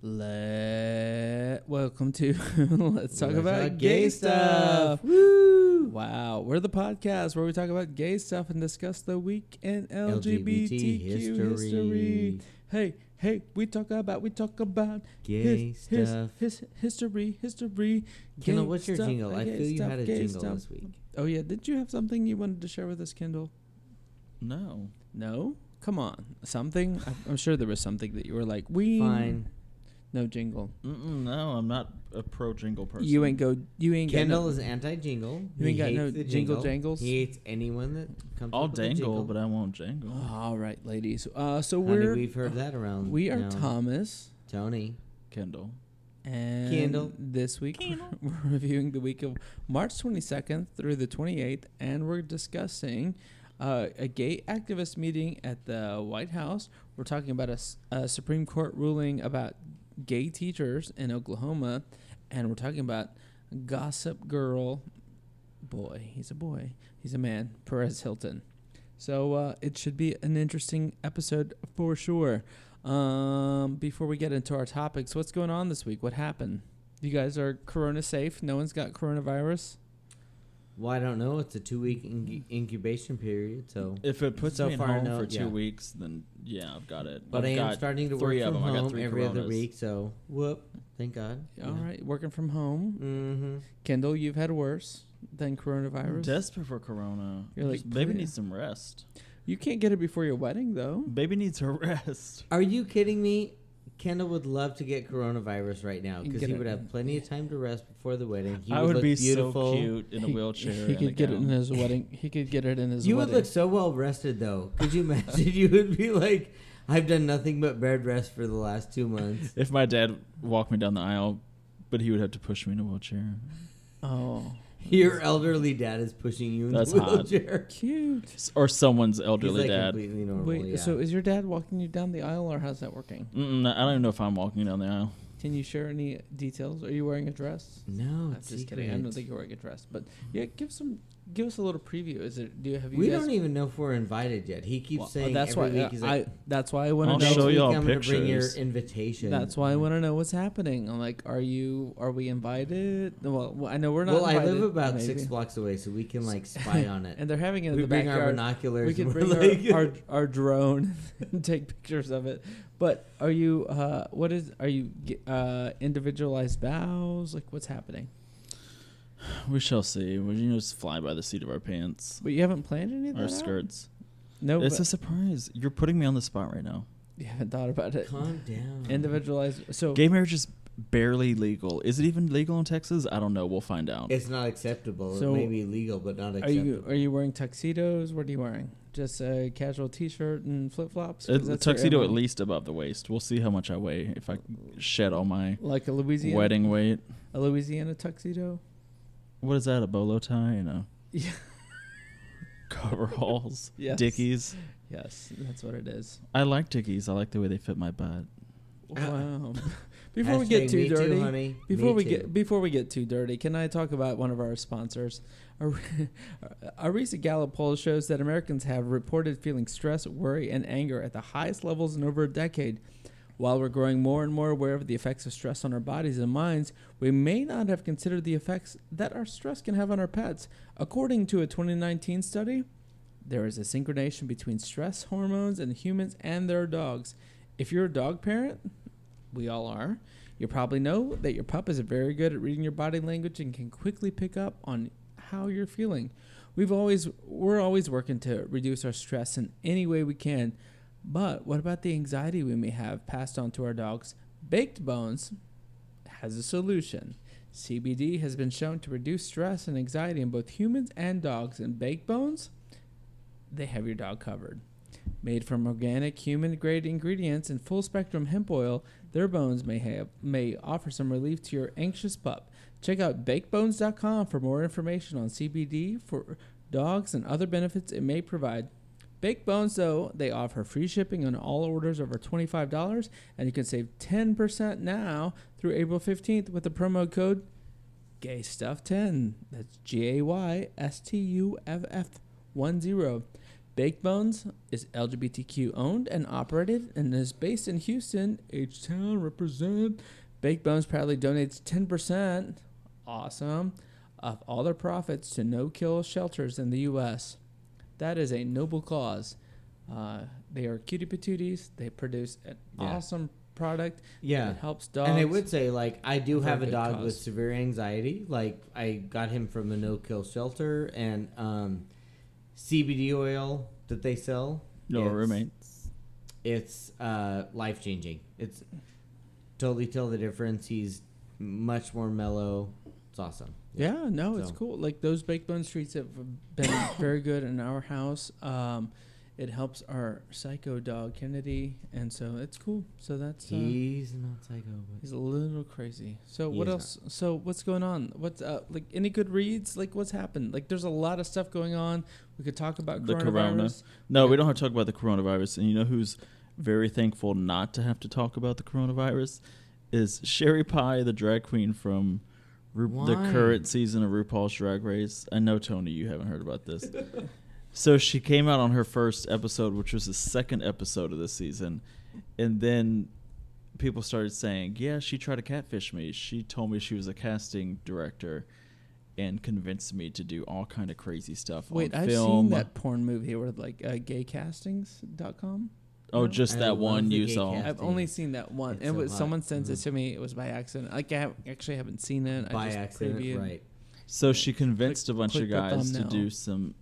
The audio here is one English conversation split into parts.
Let welcome to let's talk Let's about gay, gay stuff. stuff. Woo! Wow, we're the podcast where we talk about gay stuff and discuss the week in LGBTQ LGBT history. history. Hey, hey, we talk about we talk about Gay his, his, stuff. his history, history. Kendall, gay what's your stuff, jingle? I gay feel you stuff, had a gay jingle stuff. this week. Oh yeah, did you have something you wanted to share with us, Kendall? No. No, come on, something. I'm- I'm sure there was something that you were like, we Fine. No jingle. Mm-mm, no, I'm not a pro jingle person. You ain't go. You ain't Kendall got no, is anti-jingle. You ain't He got hates no the jingle jangles? He hates anyone that comes. I'll up with a dangle, jingle. but I won't jangle. All right, ladies. Uh, so Honey, we're we've heard that around. we are now. Thomas, Tony. Kendall. and Kendall. this week we're reviewing the week of March 22nd through the 28th, and we're discussing uh, a gay activist meeting at the White House. We're talking about a Supreme Court ruling about gay teachers in Oklahoma, and we're talking about Gossip Girl. Boy, he's a boy. He's a man. Perez Hilton. So uh, it should be an interesting episode for sure. Um, before we get into our topics, what's going on this week? What happened? You guys are corona safe. No one's got coronavirus. Well, I don't know. It's a two-week incu- incubation period, so. If it puts So me at far, home no, for two yeah. weeks, then yeah, I've got it. But I've I am got starting to work three of from them. I got home three every other week, so whoop! Thank God. All right, working from home. Mm-hmm. Kendall, you've had worse than I'm coronavirus. desperate for Corona. You're like, Just- baby needs some rest. you can't get it before your wedding, though. Baby needs her rest. Are you kidding me? Kendall would love to get coronavirus right now because get he it. would have plenty of time to rest before the wedding. He I would, would look be beautiful. so cute in a He- wheelchair. He and could a get it in his wedding. He could get it in his You would look so well rested though. Could you imagine? you would be like, I've done nothing but bed rest for the last two months. If my dad walked me down the aisle, but he would have to push me in a wheelchair. oh, Your elderly dad is pushing you in That's the hot. wheelchair. cute. Or someone's He's elderly like dad. completely normal. Wait, yeah. so is your dad walking you down the aisle, or how's that working? Mm-mm, I don't even know if I'm walking down the aisle. Can you share any details? Are you wearing a dress? no, I'm it's just kidding. I don't secret. think you're wearing a dress, but yeah, give some, give us a little preview. Is it? Do you have you We guys? don't even know if we're invited yet. He keeps Well, saying that's every why week he's I. That's why I want to know. show y'all I'm gonna bring your invitation. That's why I want to know what's happening. I'm like, are you? Are we invited? Well, well, I know we're not. Well, I live about maybe. six blocks away, so we can like spy on it. and they're having it in we the bring our backyard. binoculars. We can bring like, our, our our drone and take pictures of it. But are you? Uh, what is? Are you uh, individualized vows? Like, what's happening? We shall see. We can just fly by the seat of our pants, But you haven't planned any of that. our out? skirts. No, it's but a surprise. You're putting me on the spot right now. you haven't thought about it. Calm down. Individualized. So Gay marriage is barely legal. Is it even legal in Texas? I don't know. We'll find out. It's not acceptable. So, it may be legal, but not Are acceptable. you are you wearing tuxedos? What are you wearing? Just a casual T-shirt and flip flops. A tuxedo at least above the waist. We'll see how much I weigh if I shed all my like a Louisiana wedding weight. a Louisiana tuxedo. What is that? A bolo tie and a Yeah. coveralls? Yes. Dickies. Yes, that's what it is. I like dickies. I like the way they fit my butt. Wow. Uh, before we get too me dirty, honey. before Me we too. get before we get too dirty, can I talk about one of our sponsors? A, a recent Gallup poll shows that Americans have reported feeling stress, worry, and anger at the highest levels in over a decade. While we're growing more and more aware of the effects of stress on our bodies and minds, we may not have considered the effects that our stress can have on our pets. According to a 2019 study, there is a synchronization between stress hormones in humans and their dogs. If you're a dog parent, we all are, you probably know that your pup is very good at reading your body language and can quickly pick up on how you're feeling. We've always we're always working to reduce our stress in any way we can. But what about the anxiety we may have passed on to our dogs? Baked Bones has a solution. CBD has been shown to reduce stress and anxiety in both humans and dogs, and Baked Bones, they have your dog covered. Made from organic human grade ingredients and full spectrum hemp oil, their bones may have may offer some relief to your anxious pup. Check out bakebones.com for more information on CBD for dogs and other benefits it may provide. Baked Bones, though, they offer free shipping on all orders over $25, and you can save 10% now through April 15th with the promo code GAYSTUFF10. That's G A Y S T U F F 1 0. Baked Bones is LGBTQ owned and operated and is based in Houston. H Town represent. Baked Bones proudly donates 10%, awesome, of all their profits to no kill shelters in the U.S. That is a noble cause. Uh, they are cutie patooties. They produce an Yeah. awesome product. Yeah. It helps dogs. And I would say, like, I do have a dog cause. with severe anxiety. Like, I got him from a no-kill shelter, and um, CBD oil that they sell. No it's- roommates. It's uh, life-changing. It's totally tell the difference. He's much more mellow. It's awesome. Yeah, no, it's cool. Like those baked bone treats have been very good in our house. Um, it helps our psycho dog Kennedy, and so it's cool. So that's uh, He's not psycho, but he's a little crazy. So what what is else? So what's going on? What's uh, like any good reads? Like what's happened? Like there's a lot of stuff going on. We could talk about The corona. coronavirus. No, we don't have to talk about the coronavirus. And you know who's very thankful not to have to talk about the coronavirus is Sherry Pie, the drag queen from Ru- the current season of RuPaul's Drag Race. I know Tony, you haven't heard about this. so she came out on her first episode, which was the second episode of the season, and then people started saying, "Yeah, she tried to catfish me. She told me she was a casting director." And convinced me to do all kind of crazy stuff Wait, on I've film. seen that porn movie where like uh, gaycastings.com. Oh, just I that one you saw. cast. I've only seen that one. It's it so was hot. someone sent it Mhm. to me. It was by accident. Like I have, actually haven't seen it. I by just accident, previewed. right? So she convinced Click- a bunch of guys to do some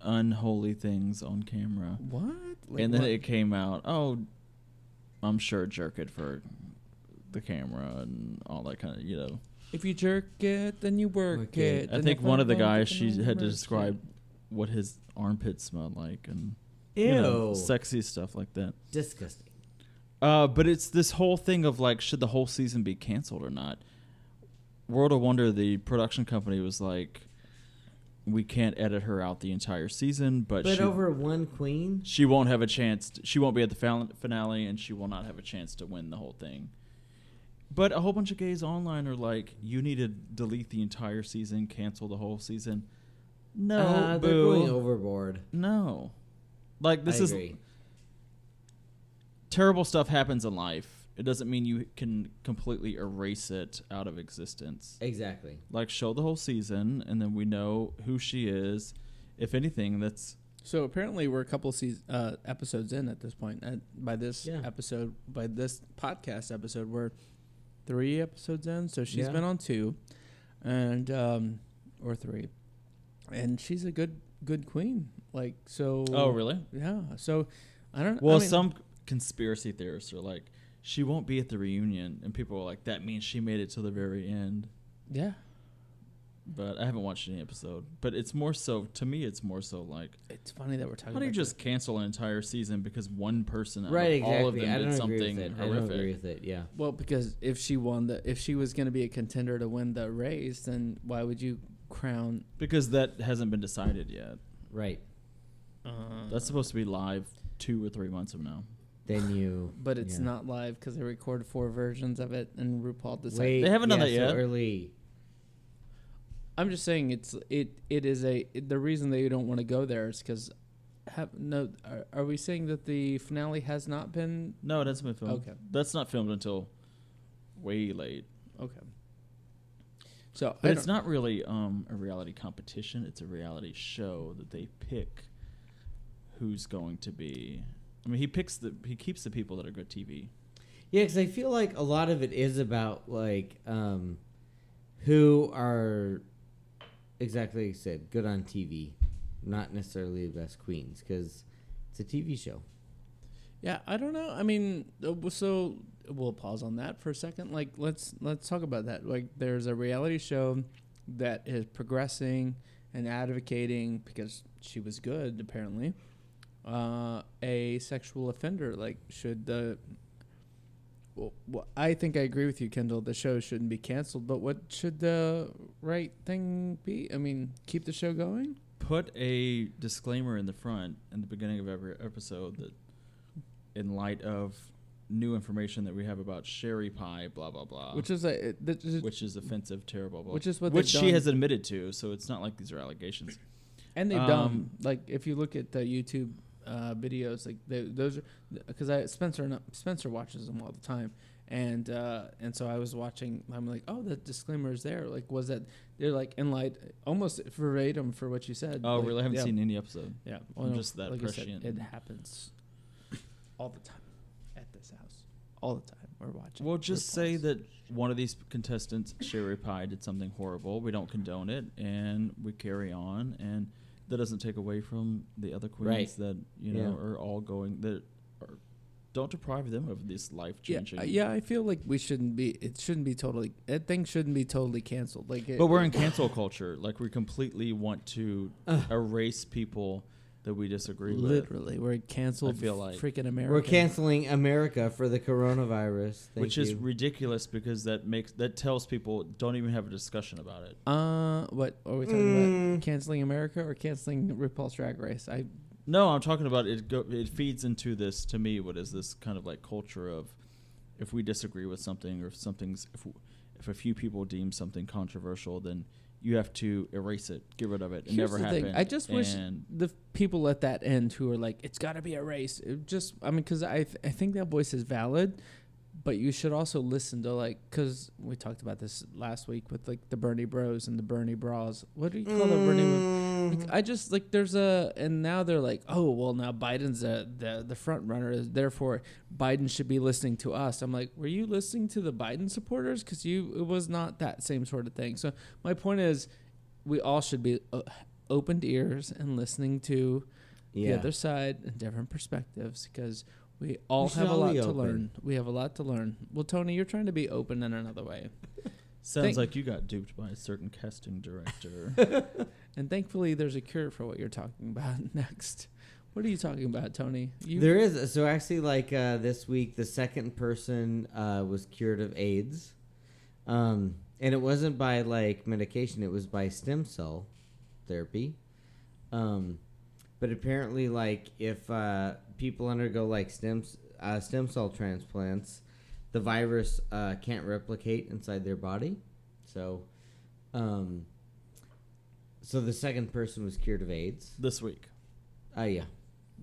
unholy things on camera. What? Like and then what? it came out, oh, I'm sure jerk it for the camera and all that kind of, you know. if you jerk it, then you work, Work it. it. I think one of the guys, she had to describe it. what his armpits smelled like and, Ew, you know, sexy stuff like that. disgusting. Uh, but it's this whole thing of like, should the whole season be canceled or not? World of Wonder, the production company, was like, we can't edit her out the entire season, but, But she, over one queen, she won't have a chance. To, she won't be at the finale, and she will not have a chance to win the whole thing. But a whole bunch of gays online are like, you need to delete the entire season, cancel the whole season. No, uh, they're going overboard. No, like this I is agree. terrible stuff happens in life. It doesn't mean you can completely erase it out of existence. exactly. Like show the whole season, and then we know who she is. If anything, that's So apparently, we're a couple seas uh, episodes in at this point. At, by this Yeah. episode, by this podcast episode, we're three episodes in. So she's Yeah. been on two, and um, or three, and she's a good good queen. Like so. oh really? Yeah. So I don't. Well, I mean, some conspiracy theorists are like, she won't be at the reunion, and people are like, that means she made it to the very end. Yeah. But I haven't watched any episode. But it's more so to me. It's more so like, It's funny that we're talking. how do you about just cancel an entire season because one person out Right, of all of exactly. them I did don't agree something with it. I don't agree with it. Yeah. Well, because if she won the, if she was going to be a contender to win the race, then why would you crown? Because that hasn't been decided yet. Right. Uh, That's supposed to be live two or three months from now. Then you. but it's yeah. not live because they recorded four versions of it, and RuPaul decided. Wait, They haven't done yeah, that yet. So early. I'm just saying it's it it is a it, the reason they don't want to go there is because have no are, are we saying that the finale has not been No, it hasn't been filmed. Okay. That's not filmed until way late. okay. So But it's don't- not really um, a reality competition. It's a reality show that they pick who's going to be. I mean, he picks the he keeps the people that are good TV. Yeah, because I feel like a lot of it is about like um, who are exactly like you said good on TV, not necessarily the best queens because it's a TV show. Yeah, I don't know. I mean, uh, so we'll pause on that for a second. Like, let's let's talk about that. Like, there's a reality show that is progressing and advocating because she was good, apparently. Uh, a sexual offender. Like, should the well, well, I think I agree with you, Kendall. The show shouldn't be canceled, but what should the right thing be? I mean, keep the show going. Put a disclaimer in the front in the beginning of every episode that, in light of new information that we have about Sherry Pie, blah blah blah, which is a it- is- which is offensive, terrible, blah, which is what which she done. has admitted to. So it's not like these are allegations. And they've Um, done like if you look at the YouTube uh, videos, like they, those are because I Spencer and Spencer watches them all the time, and uh, and so I was watching. I'm like, oh, the disclaimer is there. Like, was that they're like in light almost verbatim for what you said. Oh, Like, really? I haven't yeah. seen any episode. Yeah, I'm just that like I said, it happens all the time at this house. All the time we're watching. We'll just say that one of these contestants, Sherry Pie, did something horrible. We don't condone it, and we carry on. And that doesn't take away from the other queens Right. that you know Yeah. are all going. That are, don't deprive them of this life Yeah, changing. uh, yeah, I feel like we shouldn't be. It shouldn't be totally. That thing shouldn't be totally canceled. Like, it, But we're in cancel culture. Like we completely want to Ugh. erase people that we disagree with. literally we're canceled. I feel like- freaking America. We're canceling America for the coronavirus. Thank which is ridiculous because that makes that tells people don't even have a discussion about it. Uh, what are we talking about? Mm. Canceling America or canceling RuPaul's Drag Race? I No, I'm talking about it. Go, it feeds into this to me. What is this kind of like culture of if we disagree with something or if something's if if a few people deem something controversial, then you have to erase it, get rid of it. It Here's never the thing, happened. I just wish- And the people at that end who are like, it's got to be a race. It just, I mean, because I th- I think that voice is valid, but you should also listen to like, because we talked about this last week with like the Bernie Bros and the Bernie Bras. What do you call the Bernie? Mm. Like, I just like there's a and now they're like oh well now Biden's the the the front runner therefore Biden should be listening to us. I'm like were you listening to the Biden supporters because you it was not that same sort of thing. So my point is we all should be uh, opened ears and listening to the other side and different perspectives because we all We have a lot to open. learn. We have a lot to learn. Well, Tony, you're trying to be open in another way. sounds Thank- like you got duped by a certain casting director. And thankfully, there's a cure for what you're talking about next. What are you talking about, Tony? You, There is so actually like uh, this week the second person uh, was cured of AIDS, um, and it wasn't by like medication; it was by stem cell therapy. Um, but apparently, like if uh, people undergo like stem uh, stem cell transplants, the virus uh, can't replicate inside their body. So, um, so the second person was cured of AIDS. this week. Uh, yeah.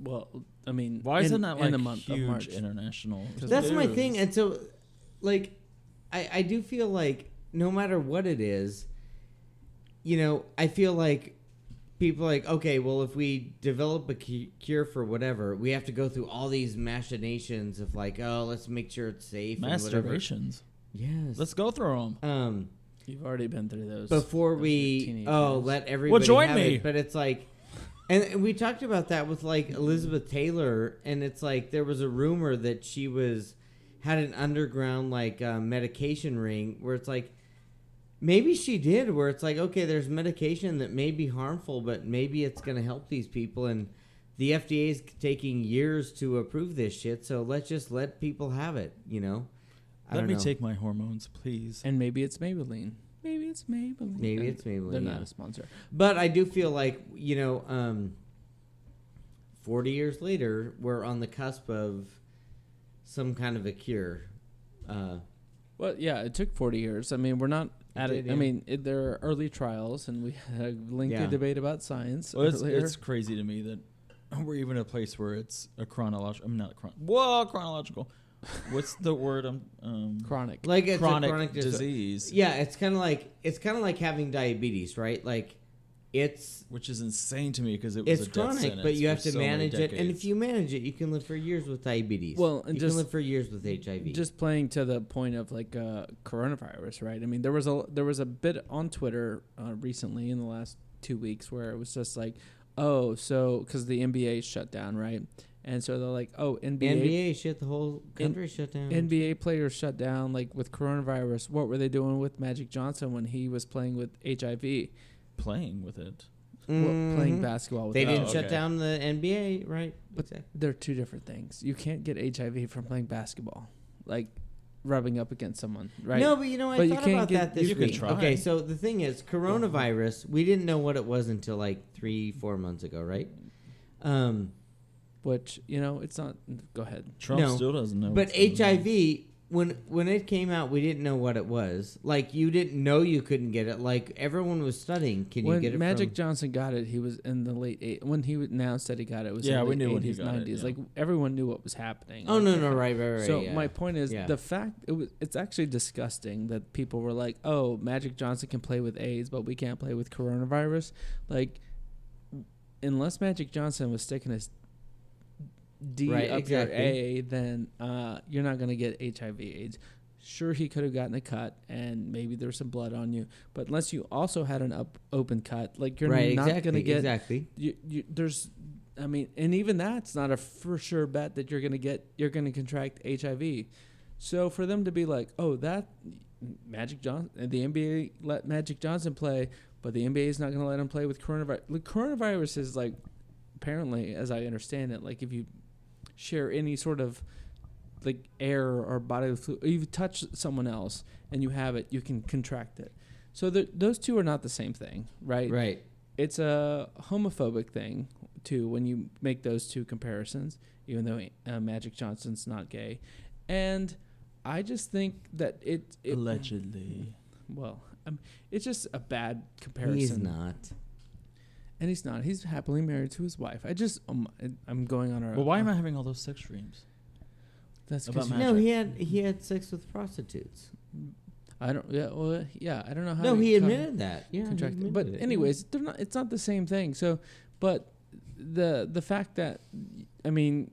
well, I mean, Why in, isn't that like in the month huge of March? international? That's my news? thing, and so, like, I I do feel like no matter what it is, you know, I feel like people are like okay, well, if we develop a cure for whatever, we have to go through all these machinations of like, oh, let's make sure it's safe. and whatever. Masturbations. Yes. Let's go through them. um You've already been through those before those we oh years. let everybody join have me. it. but it's like and and we talked about that with like elizabeth taylor and it's like there was a rumor that she was had an underground like uh, medication ring where it's like maybe she did where it's like okay there's medication that may be harmful but maybe it's going to help these people and the fda is taking years to approve this shit so let's just let people have it you know I Let me know. take my hormones, please. and maybe it's Maybelline. Maybe it's Maybelline. Maybe it's Maybelline, They're yeah. not a sponsor. But I do feel like you know, um, forty years later, we're on the cusp of some kind of a cure. Uh, Well, yeah, it took 40 years. I mean, we're not at did, it. I mean, it, there are early trials, and we had a lengthy Yeah. debate about science Well, it's, it's crazy to me that we're even at a place where it's a chronological. I'm not chron. Whoa, chronological. What's the word? I'm um, chronic. like it's chronic, a chronic dis- disease, Yeah, it's kind of like it's kind of like having diabetes, right? Like it's which is insane to me because it was it's a death chronic, sentence but you have to so manage it, and if you manage it, you can live for years with diabetes. Well, and you just- can live for years with HIV. Just playing to the point of like uh, coronavirus, right? I mean, there was a there was a bit on Twitter uh, recently in the last two weeks where it was just like, oh, so because the NBA shut down, right? And so they're like, oh, NBA NBA shit, the whole country shut down. NBA players shut down like with coronavirus. What were they doing with Magic Johnson when he was playing with HIV? Playing with it. What, playing basketball with They HIV? didn't shut okay. down the NBA, right? But Exactly. they're two different things. You can't get HIV from playing basketball, like rubbing up against someone, right? No, but you know, I But you thought can't about get- that this you could week. try. Okay, so the thing is, coronavirus, we didn't know what it was until like three, four months ago, right? Um, Which you know, it's not. Go ahead. Trump No. still doesn't know. but what's going on. HIV when when it came out, we didn't know what it was. Like you didn't know you couldn't get it. Like everyone was studying. Can when you get it? Magic from? Johnson got it, he was in the late eight. When he announced that he got it, it was Yeah, in the we late knew when he 80s, got it, 90s. yeah. Like everyone knew what was happening. Oh Like, no no right right right. So yeah. my point is Yeah. the fact it was it's actually disgusting that people were like, "Oh, Magic Johnson can play with AIDS, but we can't play with coronavirus." Like unless Magic Johnson was sticking his D Right, up exactly. your A, then uh, you're not going to get HIV AIDS. Sure, he could have gotten a cut, and maybe there's some blood on you. But unless you also had an up open cut, like you're right not exactly going to get exactly. you, you there's i mean and even that's not a for sure bet that you're going to get you're going to contract hiv so for them to be like oh that magic johnson the nba let magic johnson play but the nba is not going to let him play with coronavirus the coronavirus is like apparently as i understand it like if you share any sort of like air or bodily fluid you touch someone else and you have it you can contract it so the, those two are not the same thing right Right. it's a homophobic thing too when you make those two comparisons even though uh, magic johnson's not gay and i just think that it, it Allegedly. well um, it's just a bad comparison He's not. And he's not he's happily married to his wife i just um, i'm going on a Well, why am I having all those sex dreams? that's about because Magic? No, he had he had sex with prostitutes. i don't yeah well yeah i don't know how No, to he co- admitted that. Yeah, contracted. admitted But it, yeah. anyways, they're not. It's not the same thing. So, but the the fact that I mean,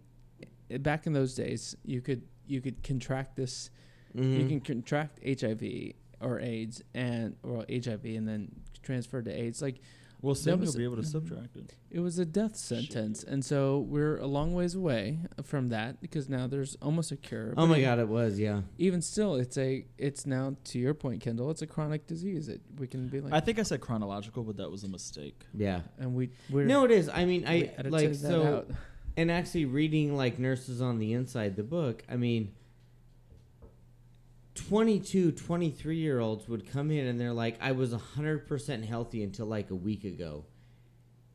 back in those days, you could you could contract this. You Mhm. can contract HIV or AIDS and or HIV and then transfer to AIDS. Like Well, soon was- you'll be able to uh-huh. subtract it. it was a death sentence, and so we're a long ways away from that because now there's almost a cure. Oh my god, it was yeah. Even still, it's a it's now to your point, Kendall. It's a chronic disease. It we can be like, I think I said chronological, but that was a mistake. Yeah. and we we're No, it is. I mean, I like so. out. and actually reading like nurses on the inside the book i mean 22 23 year olds would come in and they're like i was 100% healthy until like a week ago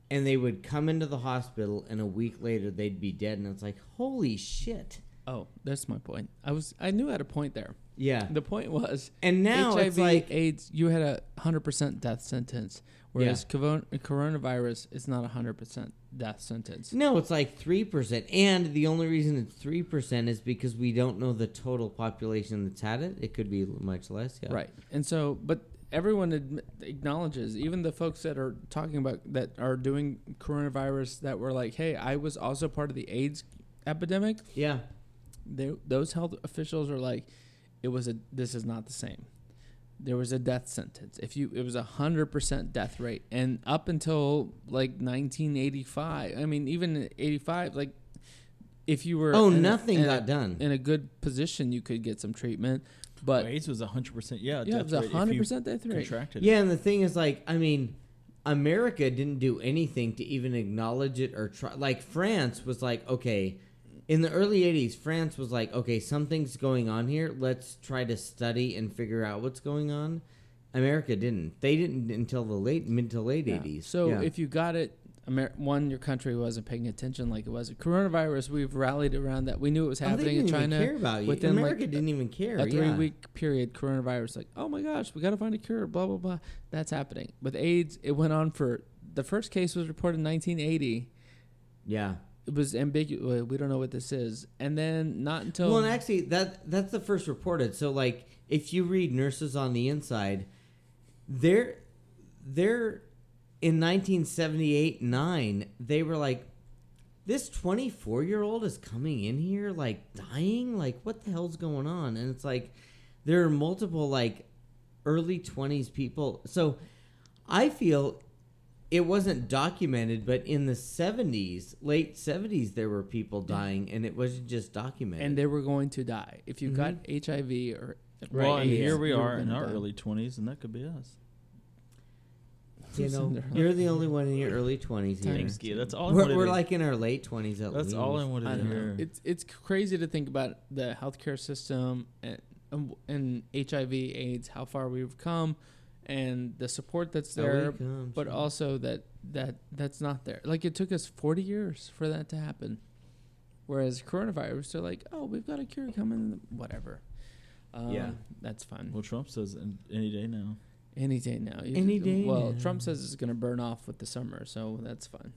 and they would come into the hospital and a week later they'd be dead and it's like holy shit Oh, that's my point. I was I knew I had a point there. Yeah The point was and now HIV it's like AIDS. You had a hundred percent death sentence, whereas covo- coronavirus is not a hundred percent death sentence. no it's like 3% and the only reason it's 3% is because we don't know the total population that's had it it could be much less yeah Right, and so but everyone admi- acknowledges, even the folks that are talking about that are doing coronavirus, that were like, "Hey, I was also part of the AIDS epidemic." yeah They, those health officials are like, "It was a. This is not the same." There was a death sentence. If you, it was a hundred percent death rate, and up until like 1985. I mean, even 85, like if you were oh in a- nothing in a- got done in a good position, you could get some treatment. But AIDS was a hundred percent. Yeah, yeah, it was a hundred percent death rate. Contracted. Yeah, and the thing is, like, I mean, America didn't do anything to even acknowledge it or try. Like, France was like, okay, in the early 80s, France was like, okay, something's going on here. Let's try to study and figure out what's going on. America didn't. They didn't until the late, mid to late Yeah. 80s. So Yeah. if you got it, Amer- one, your country wasn't paying attention like it was. Coronavirus, we've rallied around that. We knew it was Oh, they happening didn't in even China. care about you. within, like, America didn't even care. a three yeah. week period, coronavirus, like, oh my gosh, we got to find a cure, blah, blah, blah. That's happening. With AIDS, it went on for the first case was reported in 1980. Yeah. It was ambiguous. We don't know what this is. And then not until. Well, and actually, that that's the first reported. So, like, if you read "Nurses on the Inside," they're they're in 1978 nine. They were like, "This 24 year old is coming in here like dying. Like, what the hell's going on?" And it's like there are multiple like early 20s people. So, I feel it wasn't documented, but in the 70s, late 70s, there were people dying, and it wasn't just documented. and they were going to die. If you got Mhm. HIV or. Well, and AIDS, here we are in our die. early twenties, and that could be us. You know, you're the only one in your early twenties here. Thanks, Ski. That's all. I We're, we're like in our late twenties at That's least. all I wanted to know. hear. It's it's crazy to think about the healthcare system and um, and HIV, AIDS, how far we've come, and the support that's How there, come, but sure. also that that that's not there. Like it took us forty years for that to happen, whereas coronavirus, they're like, oh, we've got a cure coming, whatever. Um, Yeah. that's fine. Well, Trump says any day now. Any day now. You Any could- day Well, now. Trump says it's going to burn off with the summer, so that's fun.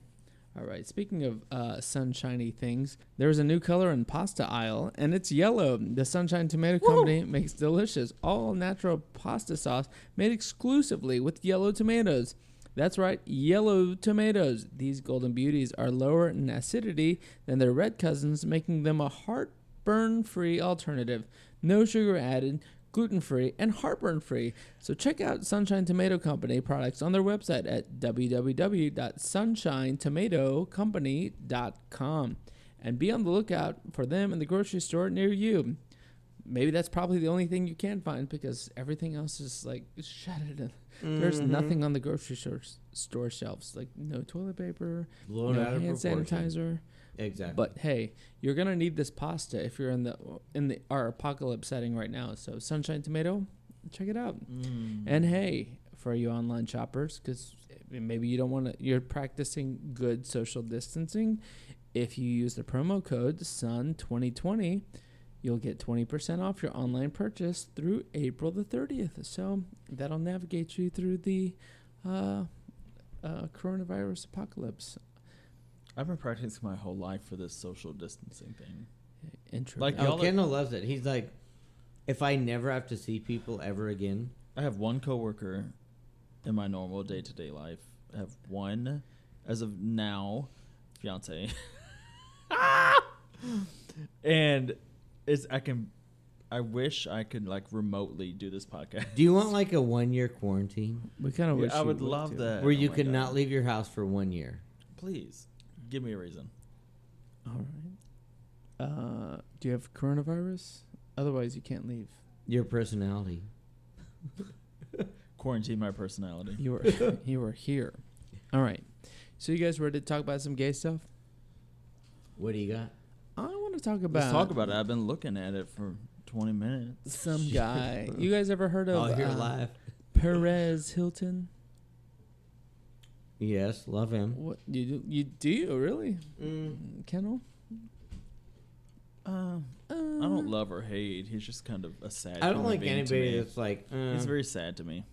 All right. Speaking of uh, sunshiny things, there's a new color in pasta aisle, and it's yellow. The Sunshine Tomato Company makes delicious, all natural pasta sauce made exclusively with yellow tomatoes. That's right, yellow tomatoes. These golden beauties are lower in acidity than their red cousins, making them a heartburn free alternative. No sugar added, gluten free, and heartburn free. So check out Sunshine Tomato Company products on their website at www.sunshinetomatocompany.com and be on the lookout for them in the grocery store near you. Maybe that's probably the only thing you can find because everything else is like shredded. There's Mhm. nothing on the grocery store, store shelves, like no toilet paper, blown no hand sanitizer. Exactly. But hey, you're gonna need this pasta if you're in the in the our apocalypse setting right now. So Sunshine Tomato, check it out. Mm. And hey, for you online shoppers, because maybe you don't want to, you're practicing good social distancing. If you use the promo code SUN2020, you'll get 20% off your online purchase through April the 30th. So that'll navigate you through the uh, uh, coronavirus apocalypse. I've been practicing my whole life for this social distancing thing. Intro. Like, oh, y'all Kendall loves it. He's like, if I never have to see people ever again, I have one coworker in my normal day to day life. I have one, as of now, fiance. and it's I can I wish I could like remotely do this podcast. do you want like a one year quarantine we kind of Yeah, wish I you would love too. that. where Oh you my could God. not leave your house for one year? Please give me a reason. All right. Uh, do you have coronavirus? Otherwise, you can't leave. Your personality. Quarantine my personality. You were you were here. All right. So you guys ready to talk about some gay stuff? What do you got? I want to talk about Let's talk about it. I've been looking at it for 20 minutes. some guy. You guys ever heard of I'll hear uh, laugh. Perez Hilton? Yes, love him. What you do? You do you really, Mm. Kendall? Uh, Uh, I don't love or hate. He's just kind of a sad. I don't human like anybody that's like. Uh, He's very sad to me.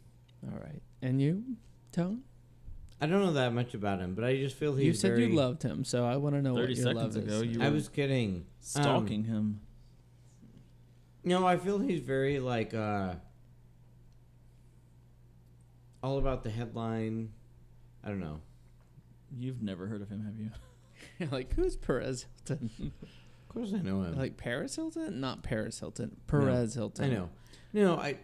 All right. And you, Tone? I don't know that much about him, but I just feel he's. you said very, you loved him, so I want to know what your seconds love ago, is. you I was kidding. stalking him. No, I feel he's very like uh all about the headline. I don't know. You've never heard of him, have you? like who's Perez Hilton? Of course, I know him. like Paris Hilton? Not Paris Hilton. Perez Hilton. I know. No, I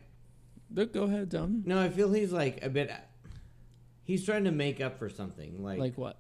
But go ahead, Tone. no, I feel he's like a bit. He's trying to make up for something, like, Like what?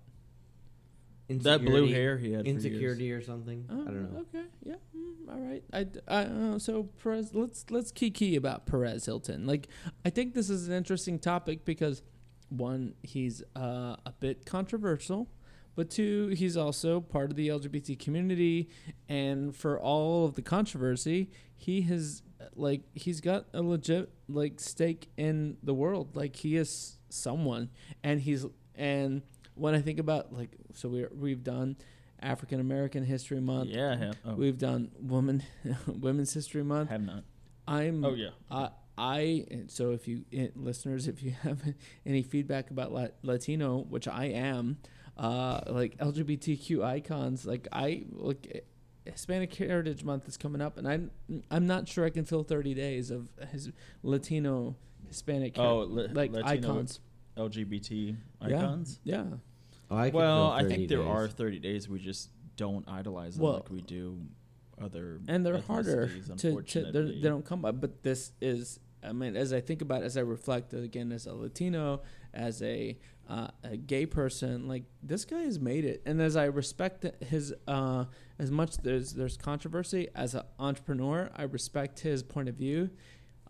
That blue hair he had for years. insecurity or something. Oh, I don't know. Okay, yeah, mm, all right. I uh, so Perez. Let's let's kiki about Perez Hilton. Like, I think this is an interesting topic because one, he's uh, a bit controversial, but two, he's also part of the LGBT community, and for all of the controversy, he has like he's got a legit like stake in the world. Like he is someone, and he's and when I think about like so we we've done African American History Month. Yeah. Oh, We've done woman Women's History Month. have not. I'm Oh yeah. I I so if you eh, listeners if you have any feedback about Latino, which I am, uh, like LGBTQ icons, like I like eh, Hispanic Heritage Month is coming up, and I'm I'm not sure I can fill 30 days of his Latino Hispanic Oh, li- like Latino icons. LGBT icons. Yeah, Oh, I well, I 30 think there days. are 30 days. We just don't idolize them Well- like we do other. and they're harder to, to they're- they don't come by. But this is, I mean, as I think about, it, as I reflect again as a Latino, as a uh, a gay person, like this guy has made it, and as I respect his, uh, as much there's there's controversy as an entrepreneur, I respect his point of view.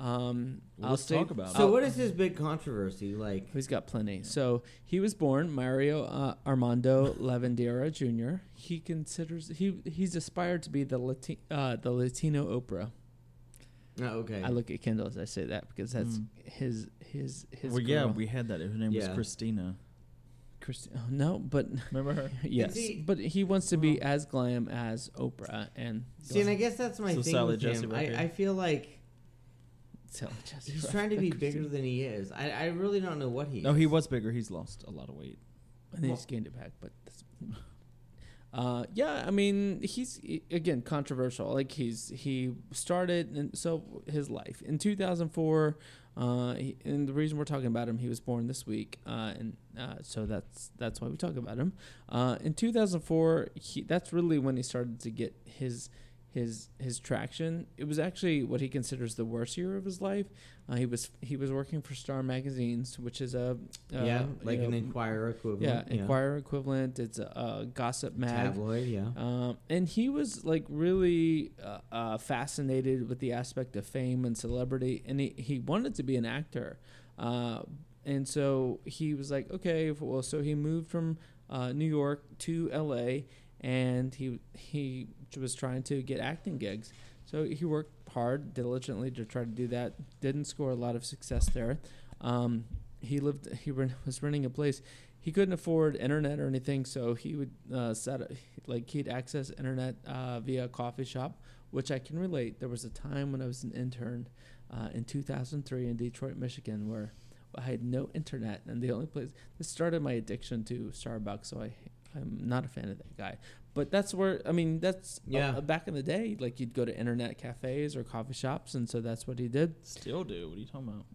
Um, Well, I'll let's say- talk about So it. what is his big controversy? Like, He's got plenty. So he was born Mario uh, Armando Lavandeira Jr. He considers he he's aspired to be the Lati- uh, the Latino Oprah. Oh, okay. I look at Kendall as I say that because that's Mm. his his his. well, yeah, girl. we had that. Her name was Yeah. Christina. Christi- oh, no, but Remember her? yes, he- but he wants to be Well- as glam as Oprah and. See, and I guess that's my So thing Sally with Jessy him. right I. I feel like Telling Jesse He's trying to be about bigger than he is. I, I really don't know what he. No, is. he was bigger. He's lost a lot of weight. And then he's gained it back, but that's, uh, yeah, I mean, he's again controversial. Like he's he started and so his life in 2004. Uh, he, and the reason we're talking about him, he was born this week, uh, and uh, so that's that's why we talk about him. Uh, in 2004, he that's really when he started to get his his his traction. It was actually what he considers the worst year of his life. Uh, he was he was working for Star Magazines, which is a uh, yeah, you like know, an Inquirer equivalent. yeah, Inquirer equivalent. It's a, a gossip mag. tabloid. Yeah. Um, and he was like really uh, uh, fascinated with the aspect of fame and celebrity, and he, he wanted to be an actor. Uh, and so he was like, okay, well, so he moved from uh, New York to L.A. and he he was trying to get acting gigs. So he worked hard, diligently to try to do that. Didn't score a lot of success there. Um, he lived. He ren- was renting a place. He couldn't afford internet or anything, so he would uh, set a, like he'd access internet uh, via a coffee shop, which I can relate. There was a time when I was an intern uh, in 2003 in Detroit, Michigan, where I had no internet, and the only place this started my addiction to Starbucks. So I I'm not a fan of that guy. But that's where I mean that's Yeah. uh, back in the day, like you'd go to internet cafes or coffee shops, and so that's what he did. Still do. What are you talking about?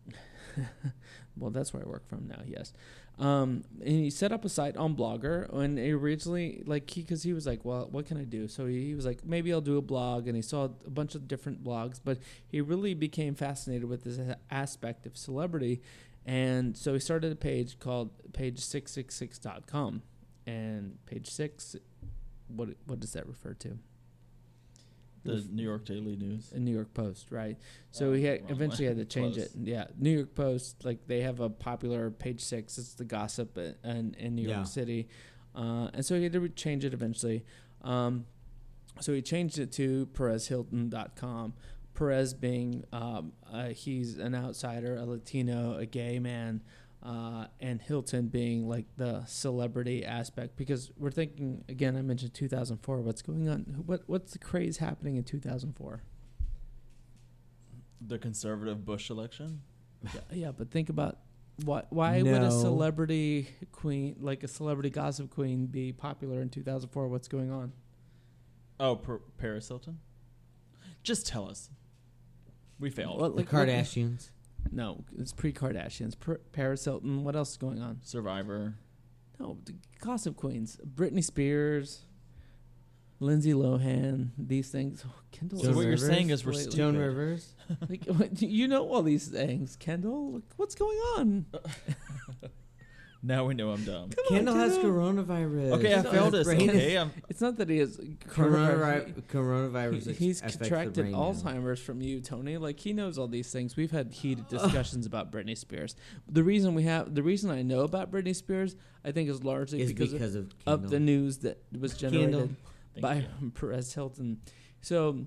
Well, that's where I work from now. Yes, um, and he set up a site on Blogger, and he originally like he because he was like, well, what can I do? So he, he was like, maybe I'll do a blog, and he saw a bunch of different blogs, but he really became fascinated with this aspect of celebrity, and so he started a page called page666.com, and page six, what what does that refer to? The New York Daily News. a New York Post, right? So Oh, he had, eventually way. had to change Close. it. Yeah, New York Post, like they have a popular page six. It's the gossip i- in, in New Yeah. York City, uh, and so he had to re- change it eventually. Um, so he changed it to PerezHilton.com. Perez being um, uh, he's an outsider, a Latino, a gay man, uh, and Hilton being like the celebrity aspect because we're thinking again. I mentioned 2004. What's going on? What what's the craze happening in 2004? The conservative Bush election. Yeah, yeah, but think about why why would a celebrity queen like a celebrity gossip queen be popular in 2004? What's going on? Oh, per- Paris Hilton. Just tell us. We failed. Well, The like- Kardashians. No, it's pre-Kardashians. Per- Paris Hilton. What else is going on? Survivor. No, the gossip queens. Britney Spears, Lindsay Lohan. These things. Oh, Kendall. So Joan what you're Rivers? saying is we're Wait, stupid. Joan Rivers. like, you know all these things, Kendall. Like, what's going on? Now we know I'm dumb. Come on, Kendall has coronavirus. Okay, I No, failed his this. brain Okay, I'm, It's not that he has Coronavirus. Coronavirus. He- ex- he's affects the contracted brain now. Alzheimer's from you, Tony. Like he knows all these things. We've had heated discussions about Britney Spears. The reason we have, the reason I know about Britney Spears, I think, is largely Is because, because, of, of, of Kendall. the news that was generated thank by you. Perez Hilton. So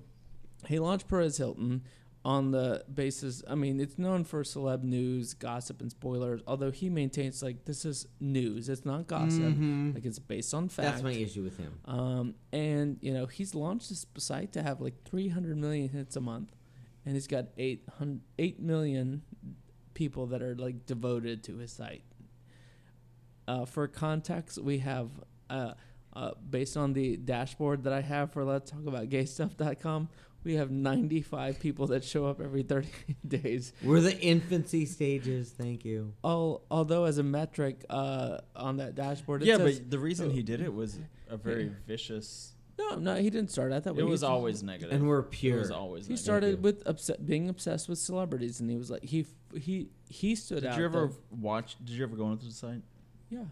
he launched Perez Hilton on the basis. I mean, it's known for celeb news, gossip, and spoilers. Although he maintains like this is news. It's not gossip. Mhm. Like it's based on fact. That's my issue with him. Um, and you know he's launched this site to have like 300 million hits a month, and he's got 800, 8 million people that are like devoted to his site. Uh, for context, we have uh, uh, based on the dashboard that I have for Let's Talk About GayStuff.com, we have 95 people that show up every 30 days. We're the infancy stages. Thank you. Al although as a metric uh, on that dashboard, it Yeah, says, but the reason he did it was a very vicious. no, no, he didn't start out that way. It He was just- always negative. And we're It was always. He negative. started with obs- being obsessed with celebrities, and he was like he he he stood Did out. you ever though. watch? Did you ever go into the site? Yeah.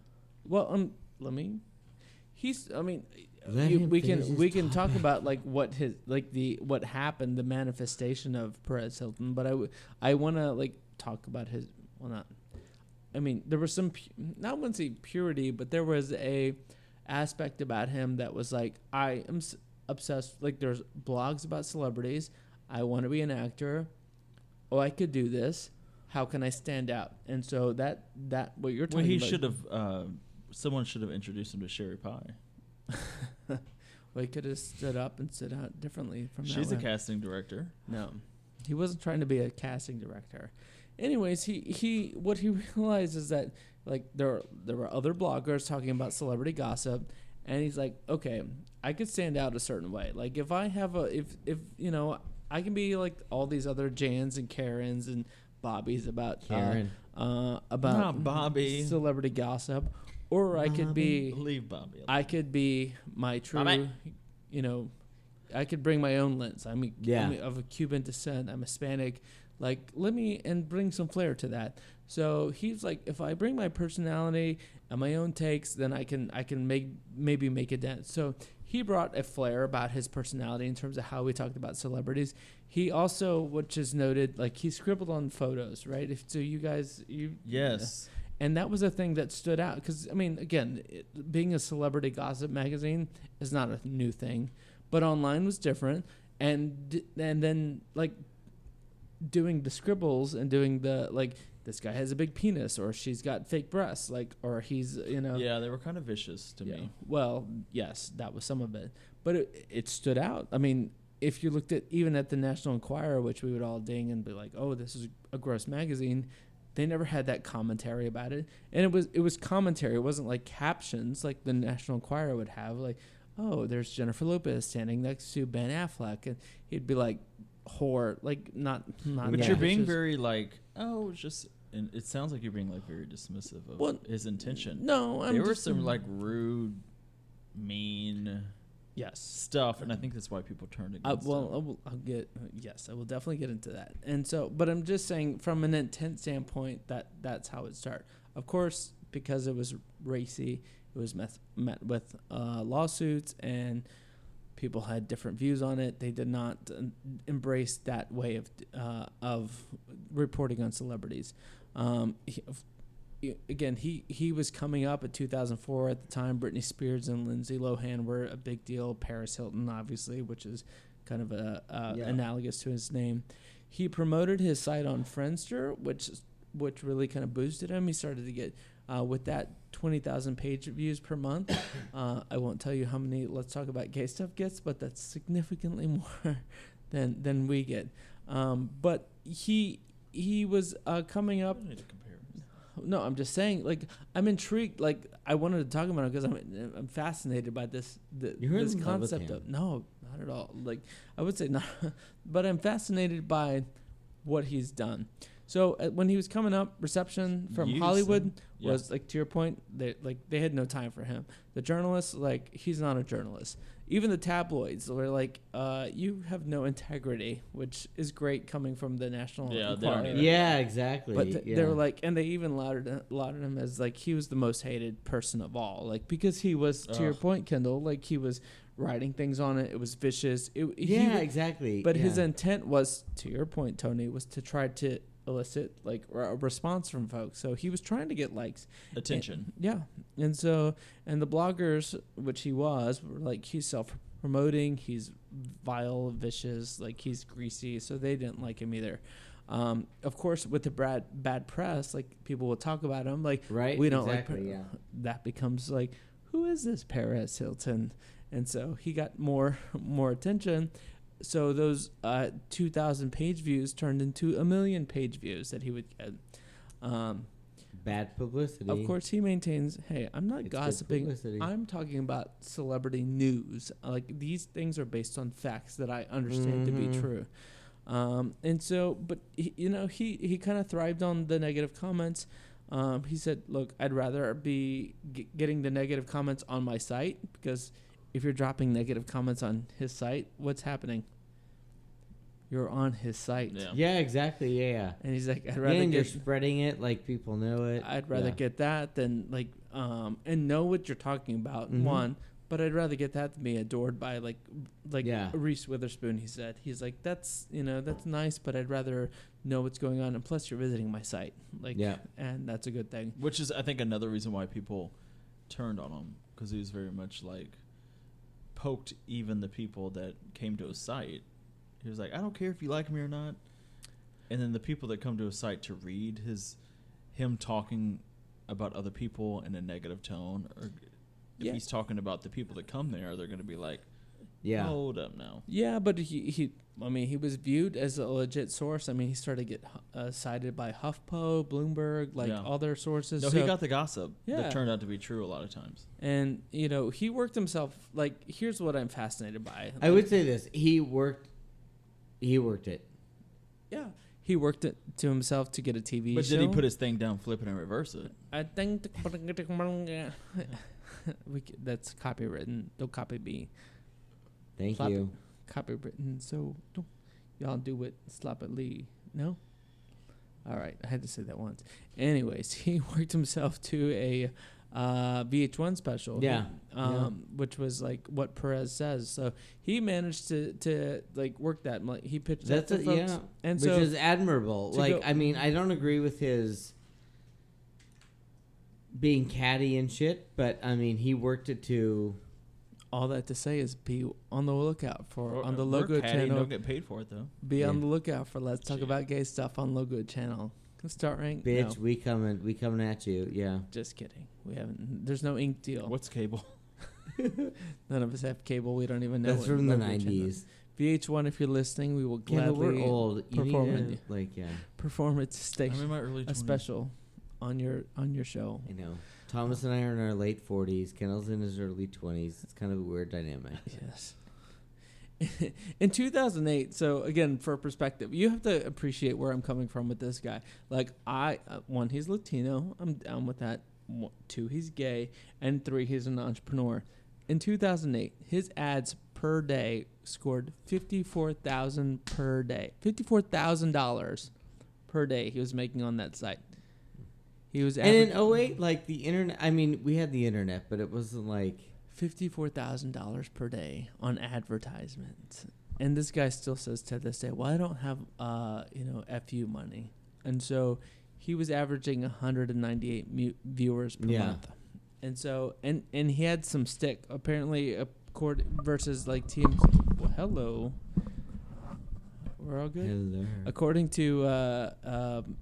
Well, um, let me. He's. I mean, Let you, we can we can talk about like what his like the what happened, the manifestation of Perez Hilton. But I w- I want to like talk about his. Well, not. I mean, there was some pu- not want to say purity, but there was a aspect about him that was like I am s- obsessed. Like there's blogs about celebrities. I want to be an actor. Oh, I could do this. How can I stand out? And so that that what you're talking Well, talking he about. should have. Uh, someone should have introduced him to Sherry Pie. Well, he could have stood up and stood out differently from that. She's a way. casting director. No, He wasn't trying to be a casting director. Anyways, he he what he realized is that like there there were other bloggers talking about celebrity gossip, and he's like, okay, I could stand out a certain way. Like if I have a if if you know I can be like all these other Jans and Karens and Bobbies about uh, uh, about Not Bobby. celebrity gossip, or I could be Leave Bobby. alone. I could be my true, Bobby. you know, I could bring my own lens. I'm, a, Yeah. I'm of a Cuban descent. I'm Hispanic. Like, let me and bring some flair to that. So he's like, if I bring my personality and my own takes, then I can I can make maybe make a dent. So he brought a flair about his personality in terms of how we talked about celebrities. He also, which is noted, like he scribbled on photos, right? If so, you guys, you yes. And that was a thing that stood out because I mean, again, it, being a celebrity gossip magazine is not a new thing, but online was different, and and then like doing the scribbles and doing the like this guy has a big penis or she's got fake breasts like or he's you know Yeah, they were kind of vicious to yeah. me. Well, yes, that was some of it, but it, it stood out. I mean, if you looked at even at the National Enquirer, which we would all ding and be like, "Oh, this is a gross magazine," they never had that commentary about it, and it was it was commentary. It wasn't like captions like the National Enquirer would have, like, "Oh, there's Jennifer Lopez standing next to Ben Affleck," and he'd be like, "Whore," like not not. But Yeah. you're being very like, oh, it's just. And it sounds like you're being like very dismissive of Well, his intention. No, I'm there were some like rude, mean yes. stuff, and I think that's why people turned I, against well, I will, I'll get yes, I will definitely get into that. And so, but I'm just saying from an intent standpoint that that's how it started. Of course, because it was racy, it was met, met with uh, lawsuits and people had different views on it. They did not embrace that way of uh, of reporting on celebrities. Um, he- again, he he was coming up at 2004 at the time. Britney Spears and Lindsay Lohan were a big deal. Paris Hilton, obviously, which is kind of a, uh Yeah. analogous to his name. He promoted his site on Friendster, which which really kind of boosted him. He started to get uh, with that 20,000 page views per month. Uh, I won't tell you how many Let's Talk About Gay Stuff gets, but that's significantly more than than we get. Um, but he he was uh, coming up I need to compare. No, I'm just saying. Like, I'm intrigued. Like, I wanted to talk about it because I'm I'm fascinated by this the, You're this concept of no, not at all. Like, I would say not, but I'm fascinated by what he's done. So uh, when he was coming up, reception from Use Hollywood. Yeah. was like to your point. They like they had no time for him. The journalists, like he's not a journalist. Even the tabloids were like, uh, "You have no integrity," which is great coming from the National Yeah, Enquirer. Yeah, exactly. But th- yeah. they were like, and they even lauded lauded him as like he was the most hated person of all, like because he was to your point, Kendall, like he was writing things on it. It was vicious. It, yeah, would- exactly. but his intent was, to your point, Tony, was to try to elicit like r- a response from folks. So he was trying to get likes. Attention. And- yeah, and so and the bloggers, which he was, were like he's self promoting, he's vile, vicious, like he's greasy. So they didn't like him either. Um, of course, with the bad bad press, like people will talk about him, like right. we don't exactly, like. Yeah. That becomes like, who is this Perez Hilton? And so he got more more attention. So those uh, two thousand page views turned into a million page views that he would get. Um, Bad publicity. of course, he maintains, "Hey, I'm not It's gossiping. I'm talking about celebrity news. Like these things are based on facts that I understand to Mhm. be true." Um, and so, but he, you know, he he kind of thrived on the negative comments. Um, he said, "Look, I'd rather be g- getting the negative comments on my site because if you're dropping negative comments on his site, what's happening? You're on his site." Yeah. Yeah, exactly. Yeah, yeah. And he's like, "I'd rather And you're spreading it like people know it. I'd rather Yeah. get that than like um and know what you're talking about. Mhm. One, but I'd rather get that than be adored by like like Yeah. Reese Witherspoon. He said he's like that's you know that's nice, but I'd rather know what's going on. And plus, you're visiting my site, like Yeah. and that's a good thing. Which is, I think, another reason why people turned on him because he was very much like poked even the people that came to his site. He was like, I don't care if you like me or not. And then the people that come to his site to read his him talking about other people in a negative tone, or if Yeah. he's talking about the people that come there, they're going to be like, Yeah. Hold up now. Yeah, but he he. I mean, he was viewed as a legit source. I mean, he started to get uh, cited by HuffPo, Bloomberg, like Yeah. other sources. No, So- he got the gossip Yeah. that turned out to be true a lot of times. and you know he worked himself. Like, here's what I'm fascinated by. I would say this: he worked. He worked it. Yeah, he worked it to himself to get a TV But show. did he put his thing down, flip it, and reverse it? I think we c- that's copywritten. Don't copy me. Thank Flop it. you. Copywritten. So don't y'all do it sloppily. No. All right, I had to say that once. Anyways, he worked himself to a uh, VH1 special. Yeah, Um, which was like what Perez says. So he managed to to like work that. Like he pitched That's that a, folks. yeah, And which so is admirable. Like, go- I mean, I don't agree with his being catty and shit, but I mean, he worked it to. all that to say is be on the lookout for on the logo channel. Don't get paid for it though. Be on the lookout for Let's Talk Shit. About Gay Stuff on Logo Channel. Start rank? Bitch, No, we coming, we coming at you. Yeah. just kidding. We haven't. There's no ink deal. What's cable? None of us have cable. We don't even know. That's what from the nineties. VH1, if you're listening, we will Yeah, we're gladly old. Perform it. like, yeah, perform its I'm in station, my early a special on your on your show. I know. Thomas and I are in our late forties. Kendall's in his early twenties. It's kind of a weird dynamic. Yes. in 2008 so again for perspective you have to appreciate where i'm coming from with this guy. Like i uh, one he's latino. I'm down with that. One- two he's gay. And three he's an entrepreneur. In 2008 his ads per day scored 54000 per day. $54000 per day he was making on that site. He was And in 08, like the internet, I mean, we had the internet, but it wasn't like. Fifty-four thousand dollars per day on advertisements, and this guy still says to this day, "Well, I don't have, uh, you know, fu money," and so he was averaging one hundred and ninety-eight mu- viewers per Yeah. month, and so and and he had some stick apparently, accord versus like teams. Well, hello, we're all good. Hello. According to uh, um,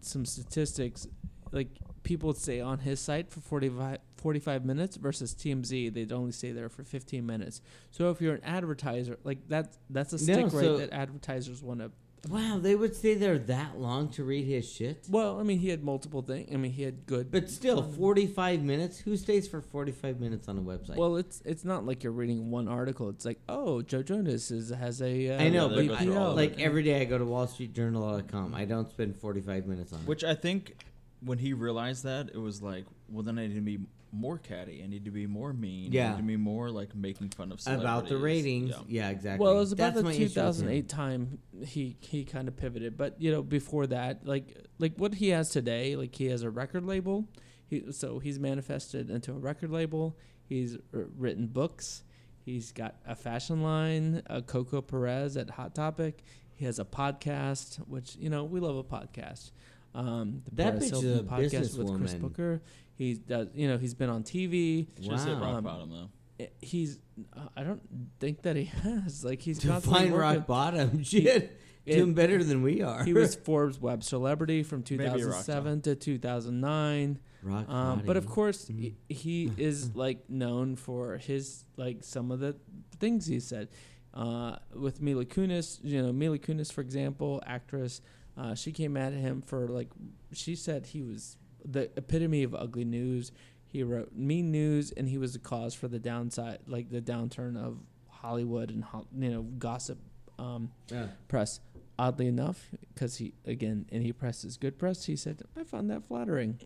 some statistics, like people would stay on his site for 45, 45 minutes versus TMZ, they'd only stay there for 15 minutes. So if you're an advertiser, like that, that's a No, stick rate so- that advertisers want to. Wow, they would stay there that long to read his shit? Well, I mean, he had multiple things. I mean, he had good. But still, fun- 45 minutes? Who stays for 45 minutes on a website? Well, it's it's not like you're reading one article. It's like, oh, Joe Jonas is, has a. Uh, I know, yeah, but I, through like every day I go to WallStreetJournal.com. I don't spend 45 minutes on it. Which I think when he realized that, it was like, well, then I need to be more catty. I need to be more mean. I Yeah. need to be more like making fun of About the ratings. Yeah. Yeah, exactly. Well, it was about That's my the issue with him. 2008 time he he kind of pivoted, but you know before that, like like what he has today, like he has a record label. He so he's manifested into a record label. He's uh, written books. He's got a fashion line, a Coco Perez at Hot Topic. He has a podcast, which you know we love a podcast. Um, the That bitch is a podcast with Chris businesswoman. Booker. He does, you know, he's been on TV. Should have said Wow. rock Um, bottom though. I- He's, uh, I don't think that he has. Like he's To find working. rock bottom. Shit. It- Doing better than we are. He was Forbes Web Celebrity from Maybe a rock 2007 to 2009. rock Um, but of bottom. course, he, he is like known for his like some of the things he said. Uh, with Mila Kunis, you know, Mila Kunis, for example, actress, uh, she came at him for like she said he was the epitome of ugly news. He wrote mean news, and he was the cause for the downside, like the downturn of Hollywood and you know gossip. Um, Yeah. press. Oddly enough, because he again, and he presses good press. He said, "I found that flattering."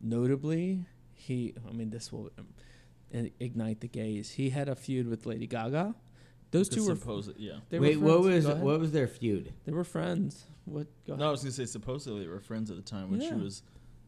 Notably, he. I mean, this will um, ignite the gaze. He had a feud with Lady Gaga. Those two were. supposed, yeah. They Wait, were what friends. was Go ahead. what was their feud? They were friends. What? Go No, I was gonna say supposedly they were friends at the time when she Yeah. was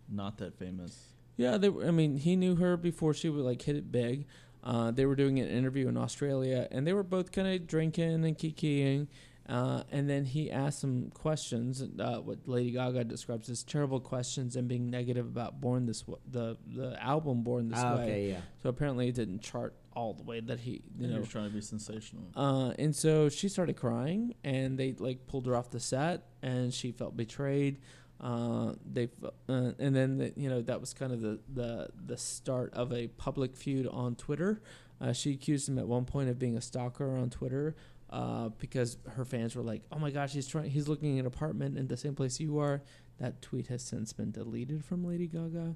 not that famous. Yeah, they were. I mean, he knew her before she would like hit it big. Uh, they were doing an interview in Australia, and they were both kind of drinking and kikiing. Uh, and then he asked some questions, uh, what Lady Gaga describes as terrible questions and being negative about "Born This w- the the album "Born This Ah, Way." okay, yeah. So apparently, it didn't chart all the way that he, you know, was trying to be sensational. uh, and so she started crying, and they like pulled her off the set, and she felt betrayed. Uh, they uh, and then the, you know that was kind of the, the the start of a public feud on Twitter. Uh, she accused him at one point of being a stalker on Twitter uh, because her fans were like, "Oh my gosh, he's trying. He's looking at an apartment in the same place you are." That tweet has since been deleted from Lady Gaga.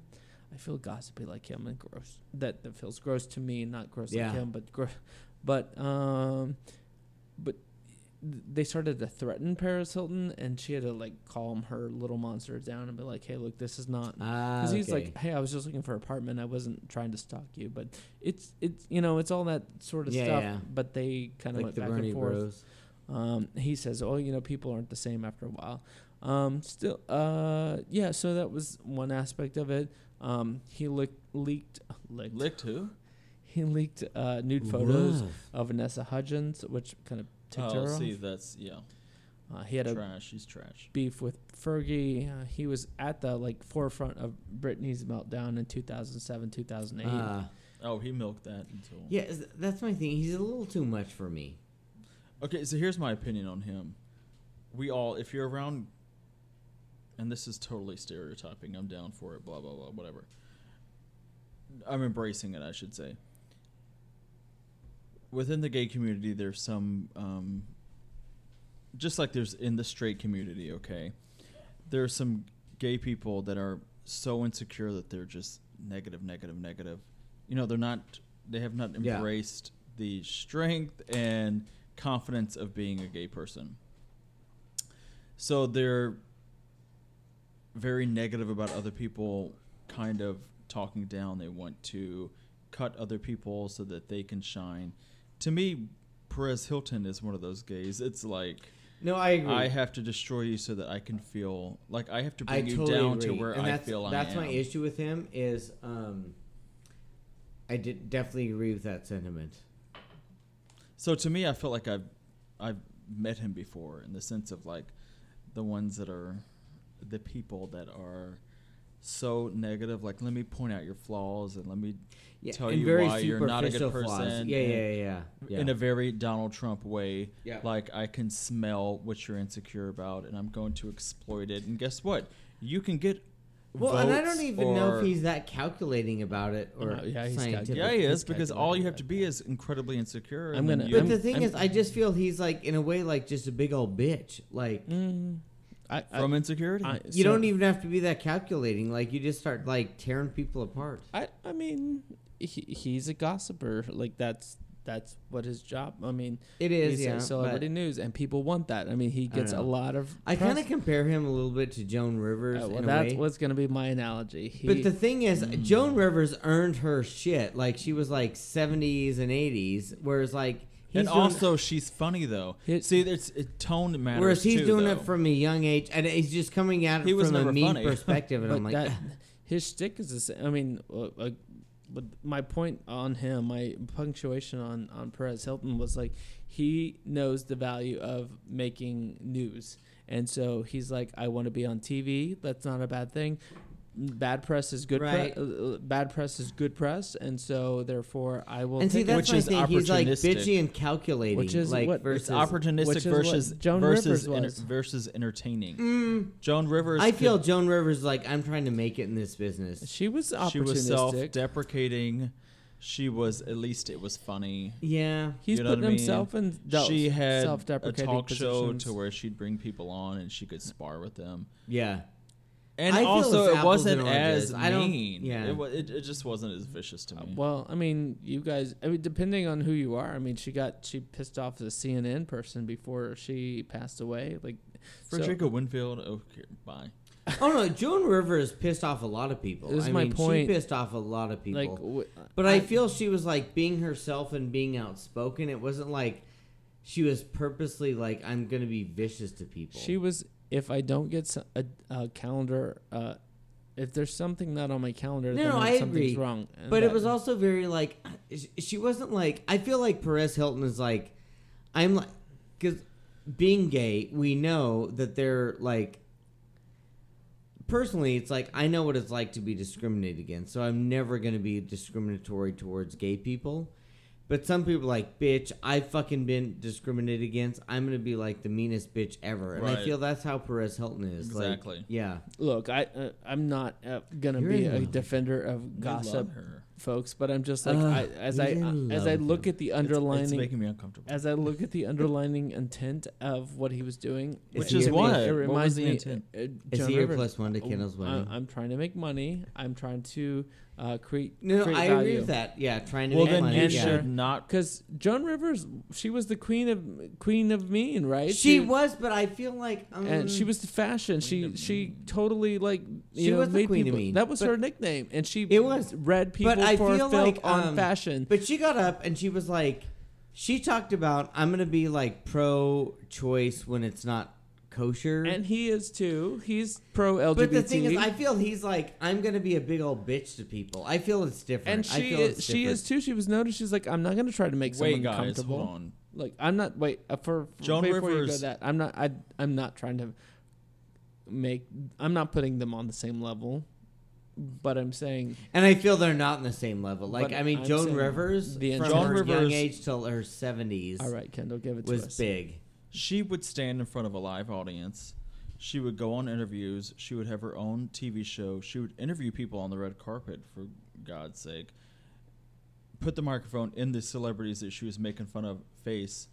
I feel gossipy like him and gross. That that feels gross to me, not gross Yeah. like him, but gross. But um, but they started to threaten Perez Hilton, and she had to like calm her little monster down and be like, "Hey, look, this is not." Ah, Because he's okay. like, "Hey, I was just looking for an apartment. I wasn't trying to stalk you." But it's it's you know it's all that sort of Yeah, stuff. yeah. But they kind of like went back Bernie and forth. Um, he says, "Oh, you know, people aren't the same after a while." Um, still, uh, yeah. So that was one aspect of it. Um, he leaked, leaked, leaked. Licked who? He leaked uh, nude photos Woof. of Vanessa Hudgens, which kind of ticked Oh, her see, off. that's yeah, Uh, he had a trash. He's trash. beef with Fergie. Uh, he was at the like forefront of Britney's meltdown in 2007, 2008. Ah. Oh, he milked that until. yeah, that's my thing. He's a little too much for me. Okay, so here's my opinion on him. We all, if you're around, and this is totally stereotyping, I'm down for it, blah, blah, blah, whatever. I'm embracing it, I should say. Within the gay community, there's some, um, just like there's in the straight community, okay? There are some gay people that are so insecure that they're just negative, negative, negative. You know, they're not, they have not Yeah. embraced the strength and confidence of being a gay person. So they're very negative about other people kind of talking down. They want to cut other people so that they can shine. To me, Perez Hilton is one of those gays. It's like No, I agree. I have to destroy you so that I can feel like I have to I bring you totally down agree. to where and I that's, feel I that's am. my issue with him is um, I did definitely agree with that sentiment. So to me, I felt like I've I've met him before in the sense of like the ones that are the people that are so negative. Like, let me point out your flaws and let me Yeah, tell you very why you're not a good superficial person. Yeah, and- yeah, yeah, yeah. In a very Donald Trump way, Yeah. like I can smell what you're insecure about, and I'm going to exploit it. And guess what? You can get well, and I don't even know if he's that calculating about it or Uh, yeah, he's scientific. Yeah, he is because all you have to be is incredibly insecure. I'm gonna- But I'm- the thing I'm- is, I just feel he's like in a way like just a big old bitch. Like Mm, I, I, from insecurity. I, you so- don't even have to be that calculating. Like you just start like tearing people apart. I, I mean, he, he's a gossiper. Like that's that's what his job. I mean, It is, he's yeah. a celebrity news, and people want that. I mean, he gets a lot of. I kind of compare him a little bit to Joan Rivers Uh, well, in a that's way. what's going to be my analogy. He, But the thing is, Mm. Joan Rivers earned her shit. Like she was like seventies and eighties, whereas like he's and doing- also, she's funny though. He- See, it's it, tone matters. whereas he's too, doing though. it from a young age, and he's just coming at it He was from a never mean funny. perspective. And I'm like, that his stick is the same. I mean, uh, uh, but my point on him, my punctuation on on Perez Hilton was like he knows the value of making news, and so he's like, I want to be on TV. That's not a bad thing. Bad press is good. Right. Pre- uh, uh, bad press is good press, and so therefore I will. and see, that's Which my is thing. He's like bitchy and calculating, Which is like what- versus. It's opportunistic which is versus Joan versus Rivers enter- was. versus entertaining. Mm, Joan Rivers. I feel could- Joan Rivers like I'm trying to make it in this business. She was opportunistic. she was self-deprecating. She was at least it was funny. Yeah, He's You know putting I mean? himself in del- she had a self-deprecating talk show to where she'd bring people on and she could spar with them. yeah. And I feel also, it's it wasn't and oranges. as I don't- mean. yeah. it, it, it just wasn't as vicious to Uh, me. Well, I mean, you guys. I mean, depending on who you are. I mean, she got she pissed off the CNN person before she passed away. Like, so- Fredricka Whitfield. Okay, bye. Oh no, Joan Rivers pissed off a lot of people. This is I my mean, point. She pissed off a lot of people. like, w- But I, feel she was like being herself and being outspoken. It wasn't like she was purposely like I'm gonna be vicious to people. she was. If I don't get a calendar, uh, if there's something not on my calendar, No, then no, I something's agree. wrong. And but it that- was also very like sh- she wasn't like I feel like Perez Hilton is like I'm like because being gay we know that they're like personally it's like I know what it's like to be discriminated against so I'm never going to be discriminatory towards gay people But some people are like, bitch, I've fucking been discriminated against. I'm gonna be like the meanest bitch ever, and I Right. feel that's how Perez Hilton is. Like, Exactly. yeah. Look, I uh, I'm not uh, gonna You're be in a love. defender of We gossip, her. folks, but I'm just like Ugh, I, as I he's in as I love look with at the It's- It's, underlining making me uncomfortable. as I look at the underlining intent of what he was doing, Is Which is a- what? It What was reminds the me. intent? uh, Is he your Rivers. plus one to Kendall's Oh, wedding? I'm trying to make money. I'm trying to uh, create. no, create I value. agree with that. Yeah, trying to well, make then money. you and yeah. should not. Because Joan Rivers, she was the queen of queen of mean, right? She was, but I feel like um, and she was the fashion. She she Mean. totally like you She know was the made Queen of. Mean, That was but- her nickname, and she It was. read people But I for feel filth like, on um, fashion. But she got up and she was like, she talked about I'm gonna be like pro-choice when it's not kosher. And he is too. He's pro LGBT. but the thing is, I feel he's like I'm gonna be a big old bitch to people. I feel it's different. and I she feel is, it's she is too. She was noticed. She's like, I'm not gonna try to make someone Wait, guys, comfortable. hold on. Like I'm not. Wait uh, for, for Joan before you go Rivers- that. I'm not. I I'm not trying to make. I'm not putting them on the same level. But I'm saying And I feel they're not in the same level. Like I mean, I'm Joan Rivers the from Joan her young age till her 70s all right, Kendall, give it to us, was big. She would stand in front of a live audience. She would go on interviews. She would have her own TV show. She would interview people on the red carpet, for God's sake. Put the microphone in the celebrities that she was making fun of face.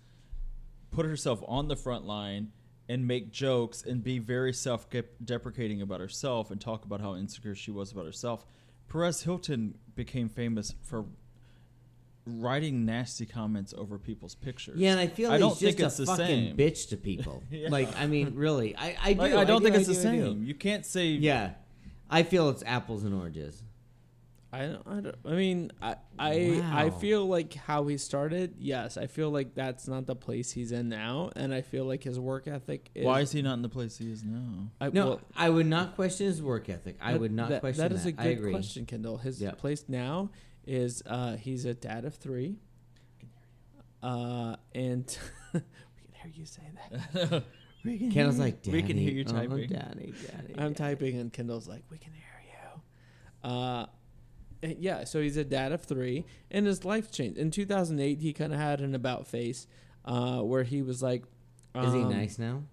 Put herself on the front line and make jokes and be very self deprecating about herself and talk about how insecure she was about herself. Perez Hilton became famous for writing nasty comments over people's pictures. Yeah, and I feel I he's don't just think a it's the fucking same. bitch to people. Yeah. Like I mean, really, I I do. Like, I don't do, think it's the do, I do. same. You can't say Yeah, I feel it's apples and oranges. I don't, I don't. I mean, I I I feel like how he started. Yes, I feel like that's not the place he's in now, and I feel like his work ethic. Is, Why is he not in the place he is now? I, No, well, I would not question his work ethic. I that- would not that, question that. that. That is a I good question, Kendall. His Yep. place now is uh, he's a dad of three. Uh, and we can hear you say that. we can Kendall's hear like, We can hear "Daddy, you oh, typing." daddy, daddy. I'm daddy." typing and Kendall's like, we can hear you. Uh, and yeah, so he's a dad of three, and his life changed. In 2008, he kind of had an about face uh, where he was like, Is he um, nice now?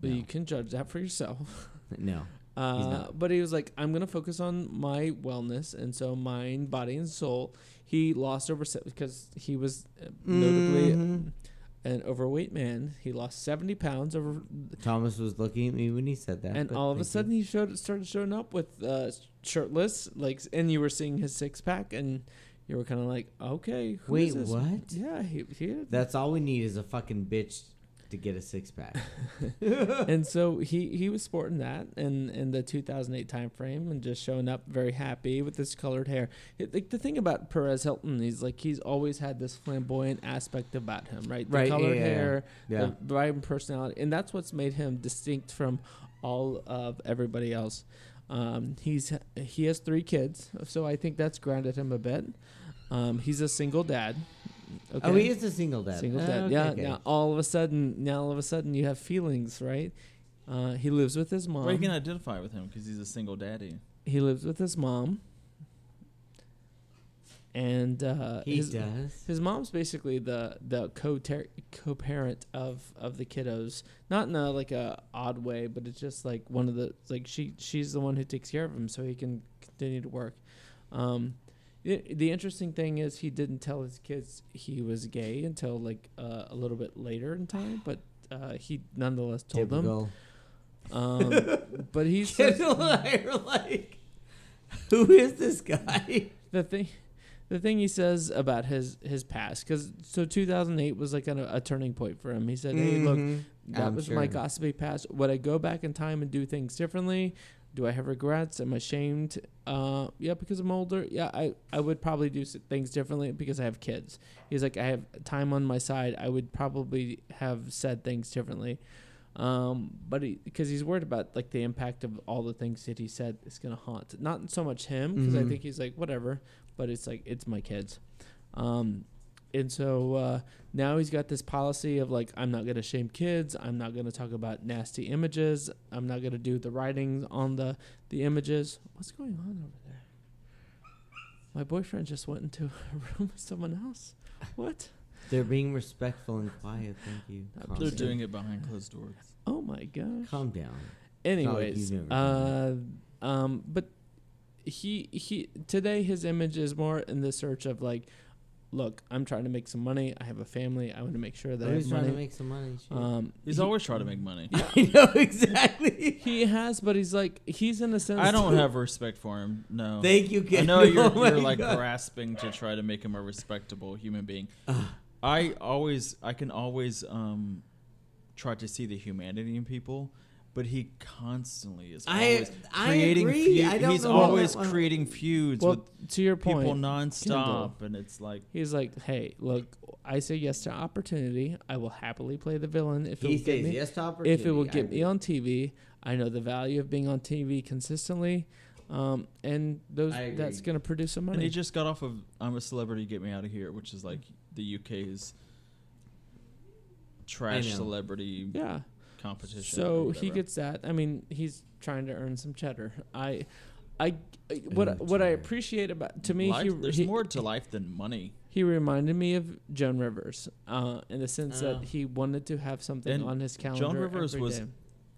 But No. you can judge that for yourself. No. Uh, but he was like, I'm gonna focus on my wellness, and so mind, body, and soul. He lost over se- because he was uh, notably Mhm. an overweight man. He lost 70 pounds over Thomas was looking at me when he said that. and all of a thank you. sudden he showed started showing up with uh, shirtless, like, and you were seeing his six pack, and you were kind of like, okay, who Wait, is this? what? Yeah, he, he That's all we need is a fucking bitch to get a six pack. and so he he was sporting that in in the 2008 time frame and just showing up very happy with his colored hair. It, like the thing about Perez Hilton, he's like he's always had this flamboyant aspect about him, right? The Right, colored yeah, hair, Yeah. the vibrant personality, and that's what's made him distinct from all of everybody else. Um, he's he has three kids, so I think that's grounded him a bit. Um, he's a single dad. Okay. Oh, he is a single dad. Single Oh, dad. okay, yeah. okay. Now all of a sudden, now all of a sudden, you have feelings, right? Uh, he lives with his mom. Well, you can identify with him because he's a single daddy. he lives with his mom, and uh, He his, does. his mom's basically the the co co parent of of the kiddos. Not in a like a odd way, but it's just like one of the like she she's the one who takes care of him, so he can continue to work. Um, the, the interesting thing is he didn't tell his kids he was gay until like uh, a little bit later in time, but uh, he nonetheless told them. Um, but he says Kendall and I are like, who is this guy? the thing the thing he says about his his past because so 2008 was like a, a turning point for him he said hey look Mhm. that I'm was my gossipy past would i go back in time and do things differently do i have regrets? Am i ashamed? Uh yeah because i'm older. Yeah i i would probably do things differently because i have kids. He's like i have time on my side. I would probably have said things differently. Um but he because he's worried about like the impact of all the things that he said is gonna haunt not so much him because i Mhm. think he's like whatever. But it's like it's my kids. Um and so uh, now he's got this policy of like i'm not going to shame kids i'm not going to talk about nasty images i'm not going to do the writings on the the images what's going on over there My boyfriend just went into a room with someone else. What? They're being respectful and quiet. Thank you. Calm They're down. doing it behind closed doors. Oh my gosh. Calm down. Anyways, you've uh, um, but he he today his image is more in the search of like, look, I'm trying to make some money. I have a family. I want to make sure that I He's have trying money. to make some money. shit. um, He's he- always trying to make money. I know exactly. He has, but he's like he's in a sense. I don't have respect for him. No. Thank you, I Ken. know you're, Oh my you're like God. grasping to try to make him a respectable human being. I always, I can always um, try to see the humanity in people, but he constantly is always I creating. agree. feu- I don't he's know always that creating feuds Well, with to your people point, nonstop, and it's like he's like, hey, look, I say yes to opportunity. I will happily play the villain if it He will get says me. yes to opportunity. if it will I me on TV, I know the value of being on TV consistently, um, and those that's going to produce some money. And he just got off of "I'm a Celebrity, Get Me Out of Here," which is like the UK's trash celebrity yeah. Competition. So he gets that. I mean, he's trying to earn some cheddar. I, I, I- what Ooh, what I appreciate about to me, Life- he, there's he, more to life than money. he reminded me of Joan Rivers, uh, in the sense Oh. that he wanted to have something on his calendar. Joan Rivers was day.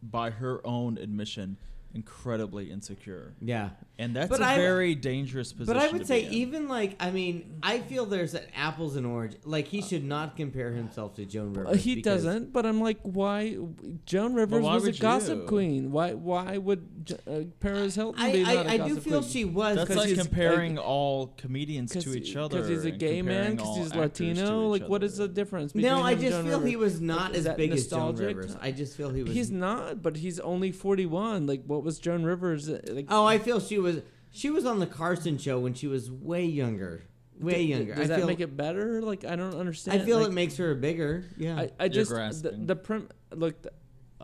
By her own admission, incredibly insecure, Yeah. and that's But a I- very dangerous position. But I to would be say in. even like I mean I feel there's an apples and orange. Like he should not compare himself to Joan Uh, Rivers. he doesn't, but I'm like, why? Joan Rivers why was a gossip you? queen. Why? Why would J- uh, Perez Hilton I be I, not a I do feel queen? she was. that's 'cause like comparing like- all comedians to each other. Cuz he's a gay man, because he's Latino. Like, what is the difference? No, I just Joan feel Rivers? he was not Is as that big as Joan? Rivers. I just feel he was. He's not, but he's only 41. Like, what was Joan Rivers? uh, Like, Oh, I feel she was. She was on the Carson show when she was way younger. Way d- d- younger. Does I that feel, make it better? Like, I don't understand. I feel like, it makes her bigger. Yeah. I, I You're just the, grasping. the prim look. The,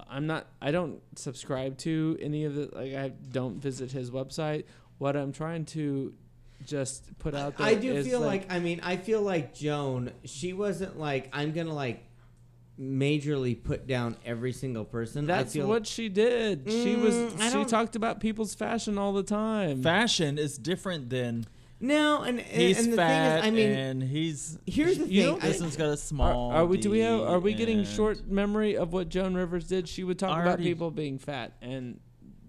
I'm not. I don't subscribe to any of the. Like I don't visit his website. What I'm trying to just put out there. I do is, feel like, I mean I feel like Joan. She wasn't like I'm gonna like majorly put down every single person. That's feel, what she did. she was. Mm, I She talked about people's fashion all the time. Fashion is different than No, and and, he's and the fat thing is, I mean, and he's here's the you thing. don't I- this one's got a small. Are, are we? Do we have? Are we getting short memory of what Joan Rivers did? She would talk I about people being fat and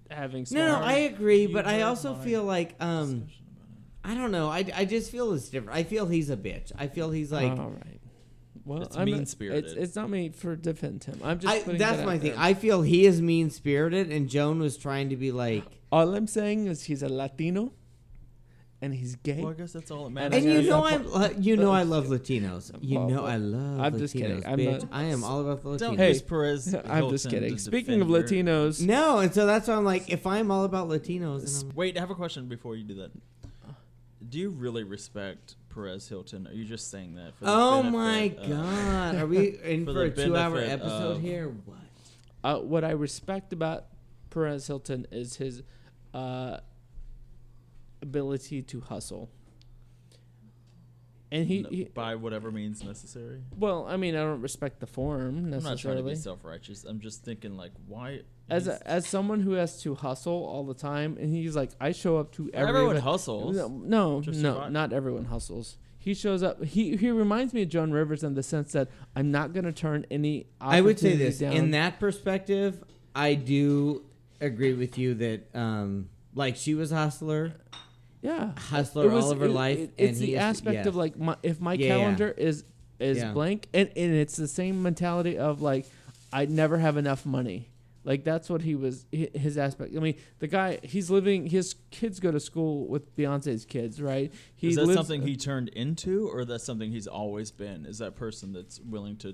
having. no, no, I agree, but I also feel like um, discussion about it. I don't know. I, I just feel it's different. I feel he's a bitch. I feel he's like. all right. Well, It's I'm mean-spirited. It's, it's not me for defend him. I'm just. I, putting that's that my out thing. there. I feel he is mean spirited, and Joan was trying to be like. All I'm saying is he's a Latino, and he's gay. Well, I guess that's all that And matters. And you know I'm—you know I love Latinos. You know I love. I'm just kidding. Latinos, I'm bitch. not- I am all about the Latinos. Don't Hey, use Perez. I'm just kidding. Speaking of Latinos, No, and so that's why I'm like, if I'm all about Latinos, and I'm, Wait, I have a question before you do that. Do you really respect Perez Hilton? Are you just saying that for the oh my benefit of- god, are we in For for, a two-hour episode of- here? What? uh, what I respect about Perez Hilton is his uh, ability to hustle. And he, he, by whatever means necessary? well, I mean, I don't respect the form necessarily. I'm not trying to be self-righteous. I'm just thinking like, why? as a, as someone who has to hustle all the time, and he's like, I show up to every everyone event- hustles. No, no, no, not everyone hustles. He shows up. He he reminds me of Joan Rivers in the sense that I'm not going to turn any. I would say this down. in that perspective. I do agree with you that, um, like, she was a hustler, yeah, hustler was- all of her it- life. it- and it's he the is- aspect yes. of like my, if my Yeah, yeah. calendar is is Yeah. blank, and, and it's the same mentality of like I never have enough money. Like that's what he was his aspect. I mean, the guy he's living. His kids go to school with Beyonce's kids, right? He is that lives- something he turned into, or that's something he's always been? Is that person that's willing to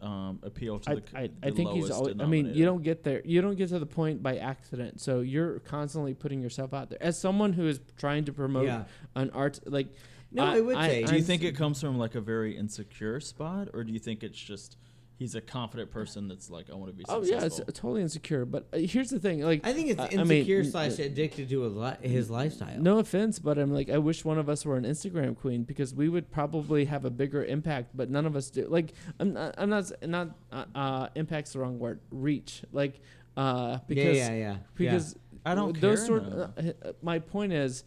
um, appeal to I, the, I, the I think he's always, I mean, you don't get there. You don't get to the point by accident. So you're constantly putting yourself out there. As someone who is trying to promote Yeah. an art, like, No, I- I, would I- say. Do you I'm- think it comes from like a very insecure spot, or do you think it's just he's a confident person that's like, I want to be oh yeah, it's totally insecure. But uh, here's the thing, like, I think it's I- I mean, insecure n- slash addicted to his, li- his lifestyle. no offense, but I'm like, I wish one of us were an Instagram queen because we would probably have a bigger impact. But none of us do. Like, I'm not, I'm not, not uh, uh, impact's the wrong word. Reach, like, uh, because yeah, yeah, yeah. because I don't those care, sort. no. Uh, uh, my point is.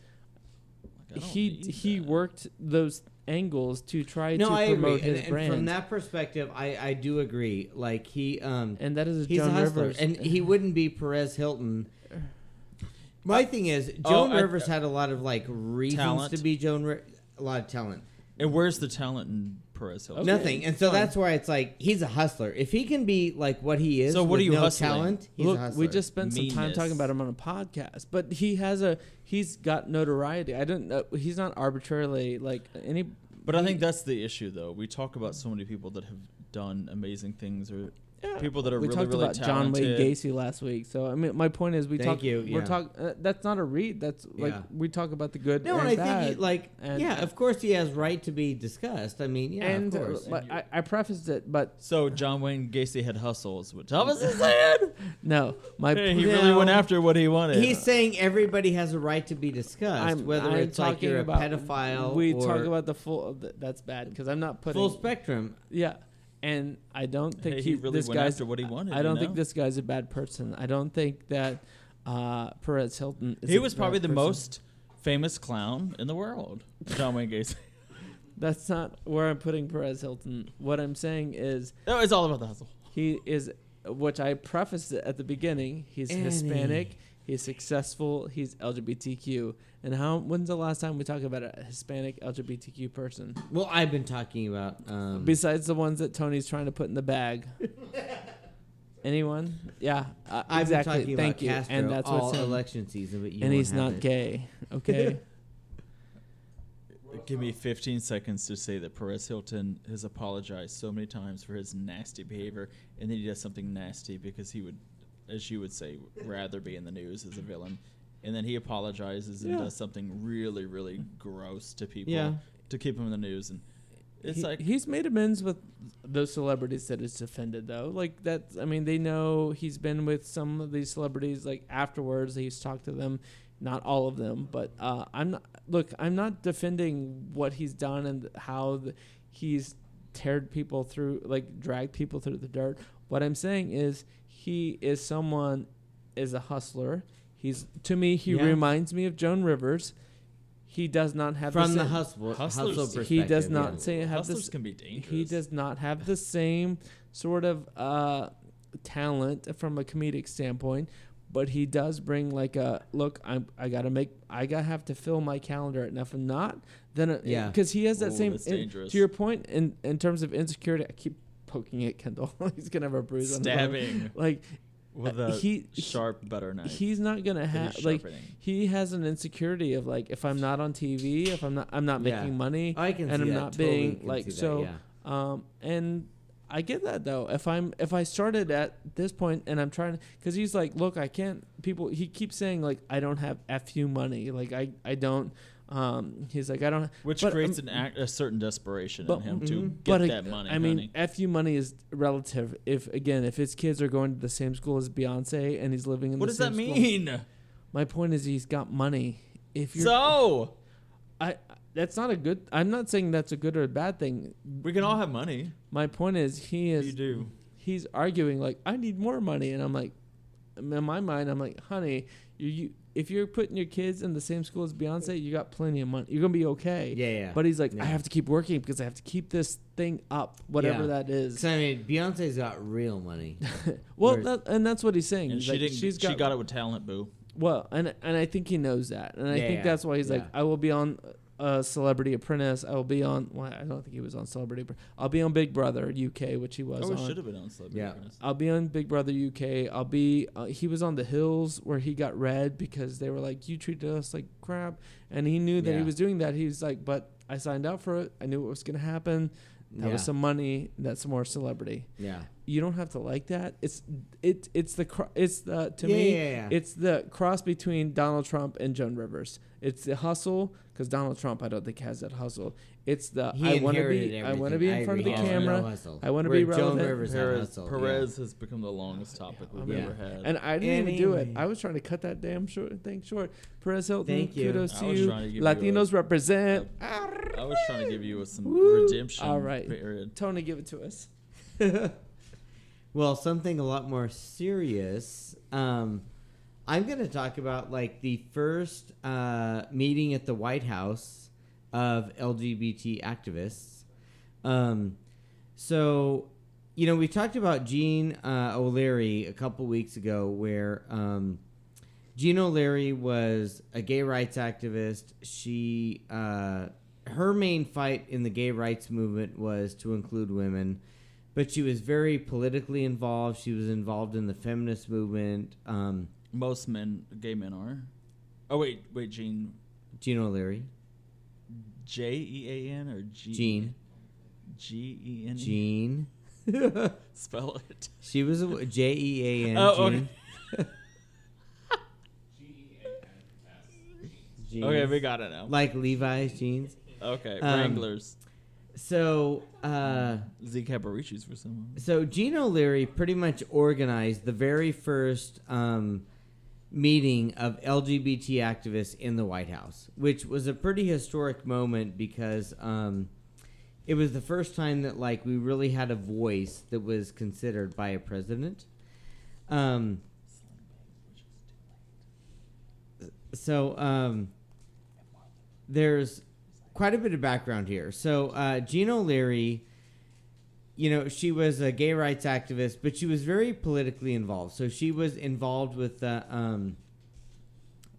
Like, I don't he need he that. worked those angles to try No, to I promote And, his and brand, from that perspective, I, I do agree. Like he um and that is a he's Joan a hustler, Rivers, and he wouldn't be Perez Hilton. My thing is, Oh, Joan I- Rivers had a lot of like reasons Talent. to be Joan. Ri- a lot of talent. And where's the talent in Perez Hilton? Nothing, and so fine. that's why it's like he's a hustler. If he can be like what he is, So what with are you no hustling? talent, he's Look, a hustler. we just spent some time talking about him on a podcast, but he has a he's got notoriety. I don't know. He's not arbitrarily like any. But I think that's the issue, though. We talk about so many people that have done amazing things, or Yeah. people that are we really, talked really about John. Wayne Gacy last week. So I mean, my point is, we Thank talk. you, We're yeah. talk. Uh, that's not a read. That's like Yeah. we talk about the good no, and and I bad. think he, like and- yeah, of course he has right to be discussed. I mean, yeah, and of uh, course. but I, I prefaced it, but So John Wayne Gacy had hustles, which Thomas is saying. no, my Hey, he no, really went after what he wanted. He's saying everybody has a right to be discussed, I'm, whether I'm it's like talking you're a about, pedophile We or talk about the full. That's bad because I'm not putting full spectrum. Yeah, and I don't think Hey, he, he really this went guy's. after what he wanted, I don't know? think this guy's a bad person. I don't think that uh, Perez Hilton. Is he a was bad probably the person. most famous clown in the world. John Wayne Gacy. That's not where I'm putting Perez Hilton. What I'm saying is no, it's all about the hustle. he is, which I prefaced at the beginning. He's Annie. Hispanic. He's successful. He's LGBTQ. And how? When's the last time we talked about a Hispanic LGBTQ person? Well, I've been talking about. Um, Besides the ones that Tony's trying to put in the bag. Anyone? Yeah, uh, I've exactly. been talking Thank about you. Castro and that's all what's him. election season, but you and he's not it. gay. Okay. Give me 15 seconds to say that Perez Hilton has apologized so many times for his nasty behavior, and then he does something nasty because he would, as you would say, rather be in the news as a villain. And then he apologizes and Yeah. does something really, really gross to people Yeah. to keep him in the news. And it's He- like, he's made amends with those celebrities that it's offended though. Like that I mean they know he's been with some of these celebrities like afterwards he's talked to them, not all of them, but uh, I'm not look, I'm not defending what he's done and how the, he's teared people through like dragged people through the dirt. What I'm saying is he is someone is a hustler. He's to me he Yeah. reminds me of Joan Rivers. He does not have From the, the same- hustle, Hustlers- hustle he he does not yeah. say have hustlers this can be dangerous. he does not have the same sort of uh, talent from a comedic standpoint, but he does bring like a look. I'm I gotta make I gotta have to fill my calendar. And if I'm not, then it, Yeah. because he has that Ooh, same. that's in- to your point, in in terms of insecurity, I keep poking at Kendall. He's gonna have a bruise. on his arm. Stabbing Like with uh, a he- sharp butter knife. he's not gonna have like he has an insecurity of like if I'm not on TV, if I'm not I'm not Yeah. making money, I can and see I'm that. not totally being, like, see that, so- yeah. Um, and I get that though. If I'm if I started at this point and I'm trying because he's like, look, I can't. People he keeps saying like I don't have fu money. Like I I don't. Um, he's like I don't. Which but, creates um, an act, a certain desperation but- in him to Mhm. get but that ag- money. I mean, honey. fu money is relative. If again, if his kids are going to the same school as Beyonce and he's living in what the does that same school- mean? my point is he's got money. If you're, So I that's not a good. I'm not saying that's a good or a bad thing. we can all have money. My point is he is you do. he's arguing like I need more money, and I'm like, in my mind, I'm like, honey, you, you if you're putting your kids in the same school as Beyonce, you got plenty of money. You're gonna be okay. Yeah, yeah. But he's like, Yeah. I have to keep working because I have to keep this thing up, whatever Yeah. that is. 'Cause, I mean, Beyonce's got real money. well, that, and that's what he's saying. And He's she like, didn't. she's she got it with talent, boo. Well, and and I think he knows that, and I Yeah, think yeah, that's why he's like. I will be on uh, Celebrity Apprentice. I will be on. Well, I don't think he was on Celebrity. I'll be on Big Brother UK, which he was Oh, on. should have been on Celebrity Yeah. Apprentice. I'll be on Big Brother UK. I'll be. Uh, he was on the Hills where he got red because they were like, "You treated us like crap," and he knew that he was doing that. He was like, "But I signed up for it. I knew what was going to happen. That was some money. That's more celebrity. Yeah. You don't have to like that. It's it. It's the cro- it's the to yeah, me. yeah, yeah. It's the cross between Donald Trump and Joan Rivers. It's the hustle because Donald Trump, I don't think has that hustle. It's the He I want to inherited be. I want to be everything. in front of the agree. He has camera. no. I wanna Where be Joan relevant. Rivers had Perez, hustle, yeah. Perez has become the longest topic we've Yeah. ever had. And I didn't even do it. I was trying to cut that damn short thing short. Perez Hilton, Thank you. kudos I to you. to give you Latinos represent. I was trying to give you some Woo. redemption. All right. Period. Tony, give it to us. Well, something a lot more serious. Um, I'm going to talk about like the first uh, meeting at the White House of LGBT activists. Um, so, you know, we talked about Jean uh, O'Leary a couple weeks ago, where um, Jean O'Leary was a gay rights activist. She, uh, her main fight in the gay rights movement was to include women, but she was very politically involved. She was involved in the feminist movement. Um, Most men, gay men are. Oh wait, wait, Jean, Jean O'Leary, J E A N or G Jean, G E N. Jean. Spell it. She was a J E A N. Oh, okay. Jean. Jeans. Okay, we got it now. like Levi's jeans. Okay, Um, Wranglers. So, uh, Z Caparicci's for someone. so Jean O'Leary pretty much organized the very first um, meeting of LGBT activists in the White House, which was a pretty historic moment because um, it was the first time that like we really had a voice that was considered by a president. Um, so um, there's quite a bit of background here. So uh, Jean O'Leary, you know, she was a gay rights activist, but she was very politically involved. So she was involved with the um,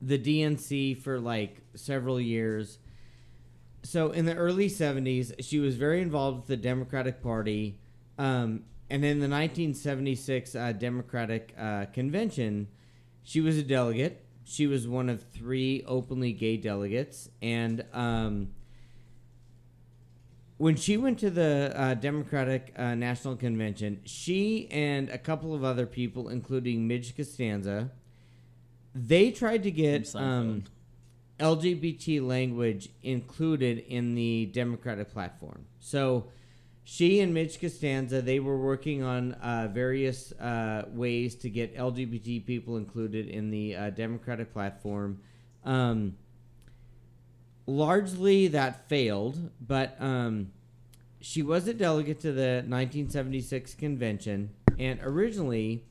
the DNC for like several years. So in the early '70s, she was very involved with the Democratic Party, um, and in the 1976 uh, Democratic uh, Convention, she was a delegate. She was one of three openly gay delegates, and um, when she went to the uh, Democratic uh, National Convention, she and a couple of other people, including Midge Costanza, they tried to get um, LGBT language included in the Democratic platform. So she and Midge Costanza, they were working on uh, various uh, ways to get LGBT people included in the uh, Democratic platform. Um, largely that failed, but um, she was a delegate to the 1976 convention, and originally,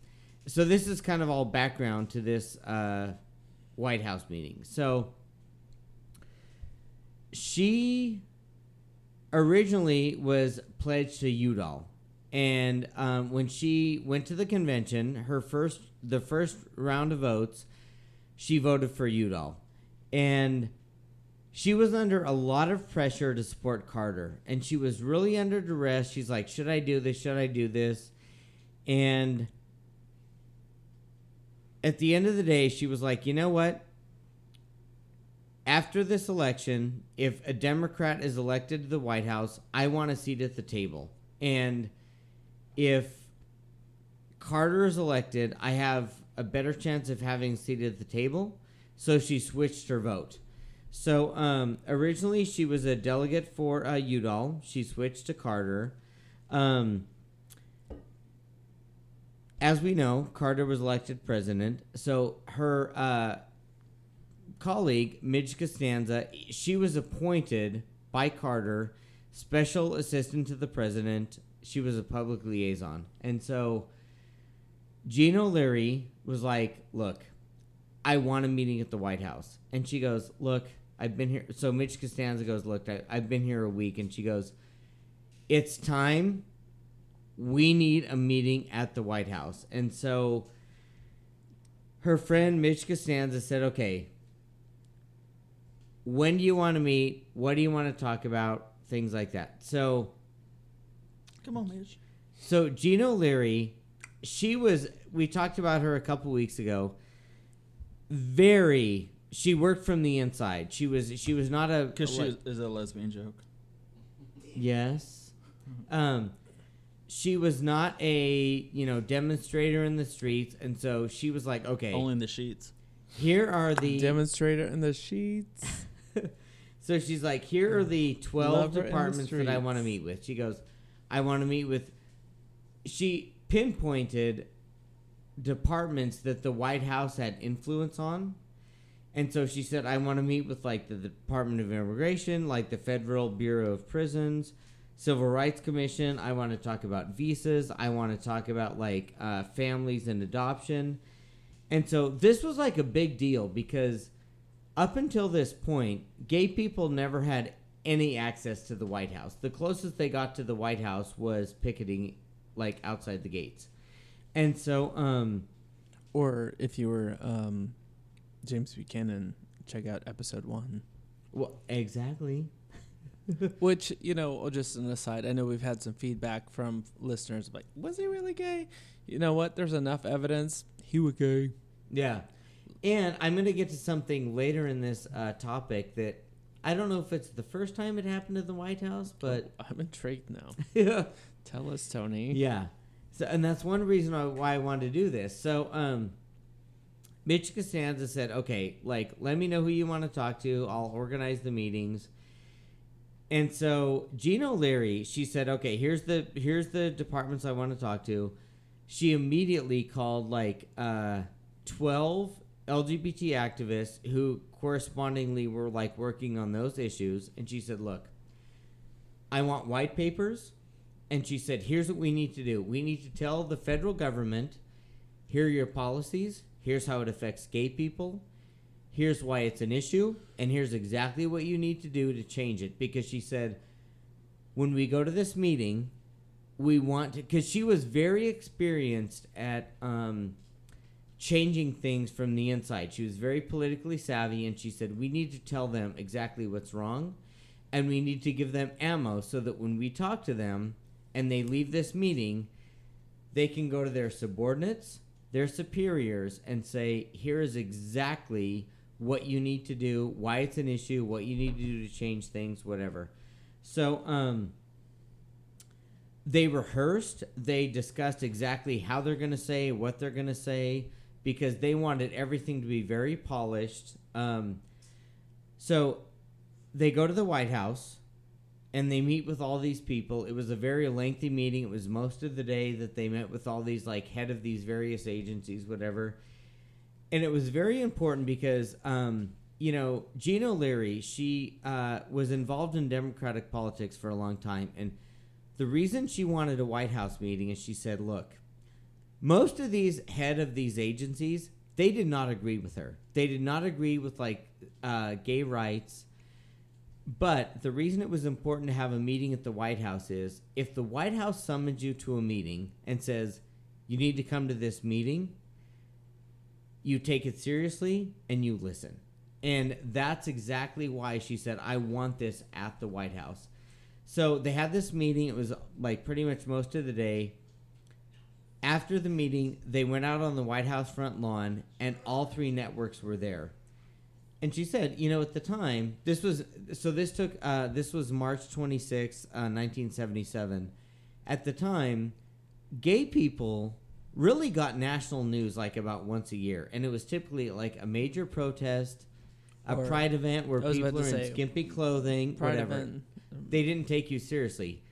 so this is kind of all background to this uh, White House meeting. So she originally was pledged to Udall. And um, when she went to the convention, her first the first round of votes, she voted for Udall. And she was under a lot of pressure to support Carter. And she was really under duress. She's like, should I do this? Should I do this? And at the end of the day, she was like, you know what? After this election, if a Democrat is elected to the White House, I want a seat at the table. And if Carter is elected, I have a better chance of having a seat at the table. So she switched her vote. So um, originally she was a delegate for uh, Udall. She switched to Carter. Um, as we know, Carter was elected president. So her uh, colleague, Midge Costanza, she was appointed by Carter special assistant to the president. She was a public liaison. And so Jean O'Leary was like, Look, I want a meeting at the White House. And she goes, Look, I've been here. So Midge Costanza goes, Look, I, I've been here a week. And she goes, It's time. We need a meeting at the White House. And so her friend Midge Costanza said, Okay, when do you want to meet? What do you want to talk about? Things like that. So Come on, Midge. so Gina O'Leary, she was. We talked about her a couple weeks ago. Very. She worked from the inside. She was. She was not a. Because she is, is a lesbian joke. Yes. Um, she was not a you know demonstrator in the streets, and so she was like, okay, Only in the sheets. here are the. Demonstrator in the sheets. so she's like, here are the twelve Lover in the departments that I want to meet with. She goes, I want to meet with. She pinpointed departments that the White House had influence on. And so she said, I want to meet with like the Department of Immigration, like the Federal Bureau of Prisons, Civil Rights Commission. I want to talk about visas. I want to talk about like uh, families and adoption. And so this was like a big deal because up until this point, gay people never had any access to the White House. The closest they got to the White House was picketing like outside the gates. And so um Or if you were um, James Buchanan, check out episode one. well, exactly. Which you know, just an aside, I know we've had some feedback from listeners like, was he really gay? You know what? There's enough evidence he was gay. Yeah. And I'm going to get to something later in this uh, topic that I don't know if it's the first time it happened to the White House, but I'm intrigued now. yeah. Tell us, Tony. Yeah. So, and that's one reason why I wanted to do this. So, um, Midge Costanza said, "Okay, like, let me know who you want to talk to. I'll organize the meetings." And so Gina O'Leary, she said, "Okay, here's the here's the departments I want to talk to." She immediately called like uh, twelve LGBT activists who correspondingly were like working on those issues, and she said, "Look, I want white papers." And she said, here's what we need to do. We need to tell the federal government, here are your policies, here's how it affects gay people, here's why it's an issue, and here's exactly what you need to do to change it. Because she said, when we go to this meeting, we want to, because she was very experienced at um, changing things from the inside. She was very politically savvy, and she said, we need to tell them exactly what's wrong and we need to give them ammo so that when we talk to them and they leave this meeting, they can go to their subordinates, their superiors, and say, here is exactly what you need to do, why it's an issue, what you need to do to change things, whatever. So, um, they rehearsed, they discussed exactly how they're going to say, what they're going to say, because they wanted everything to be very polished. Um, so, they go to the White House and they meet with all these people. It was a very lengthy meeting. It was most of the day that they met with all these like head of these various agencies, whatever. And it was very important because um, you know, Gina O'Leary, she uh, was involved in Democratic politics for a long time, and the reason she wanted a White House meeting is she said, "Look, most of these head of these agencies, they did not agree with her. They did not agree with like uh, gay rights." But the reason it was important to have a meeting at the White House is if the White House summons you to a meeting and says, you need to come to this meeting, you take it seriously and you listen. And that's exactly why she said, I want this at the White House. So they had this meeting. It was like pretty much most of the day. After the meeting, they went out on the White House front lawn, and all three networks were there and she said, you know, at the time, this was so this took uh, this was March 26, uh, 1977. At the time, gay people really got national news like about once a year, and it was typically like a major protest, a Or- pride event where people are in skimpy clothing, whatever. event. They didn't take you seriously,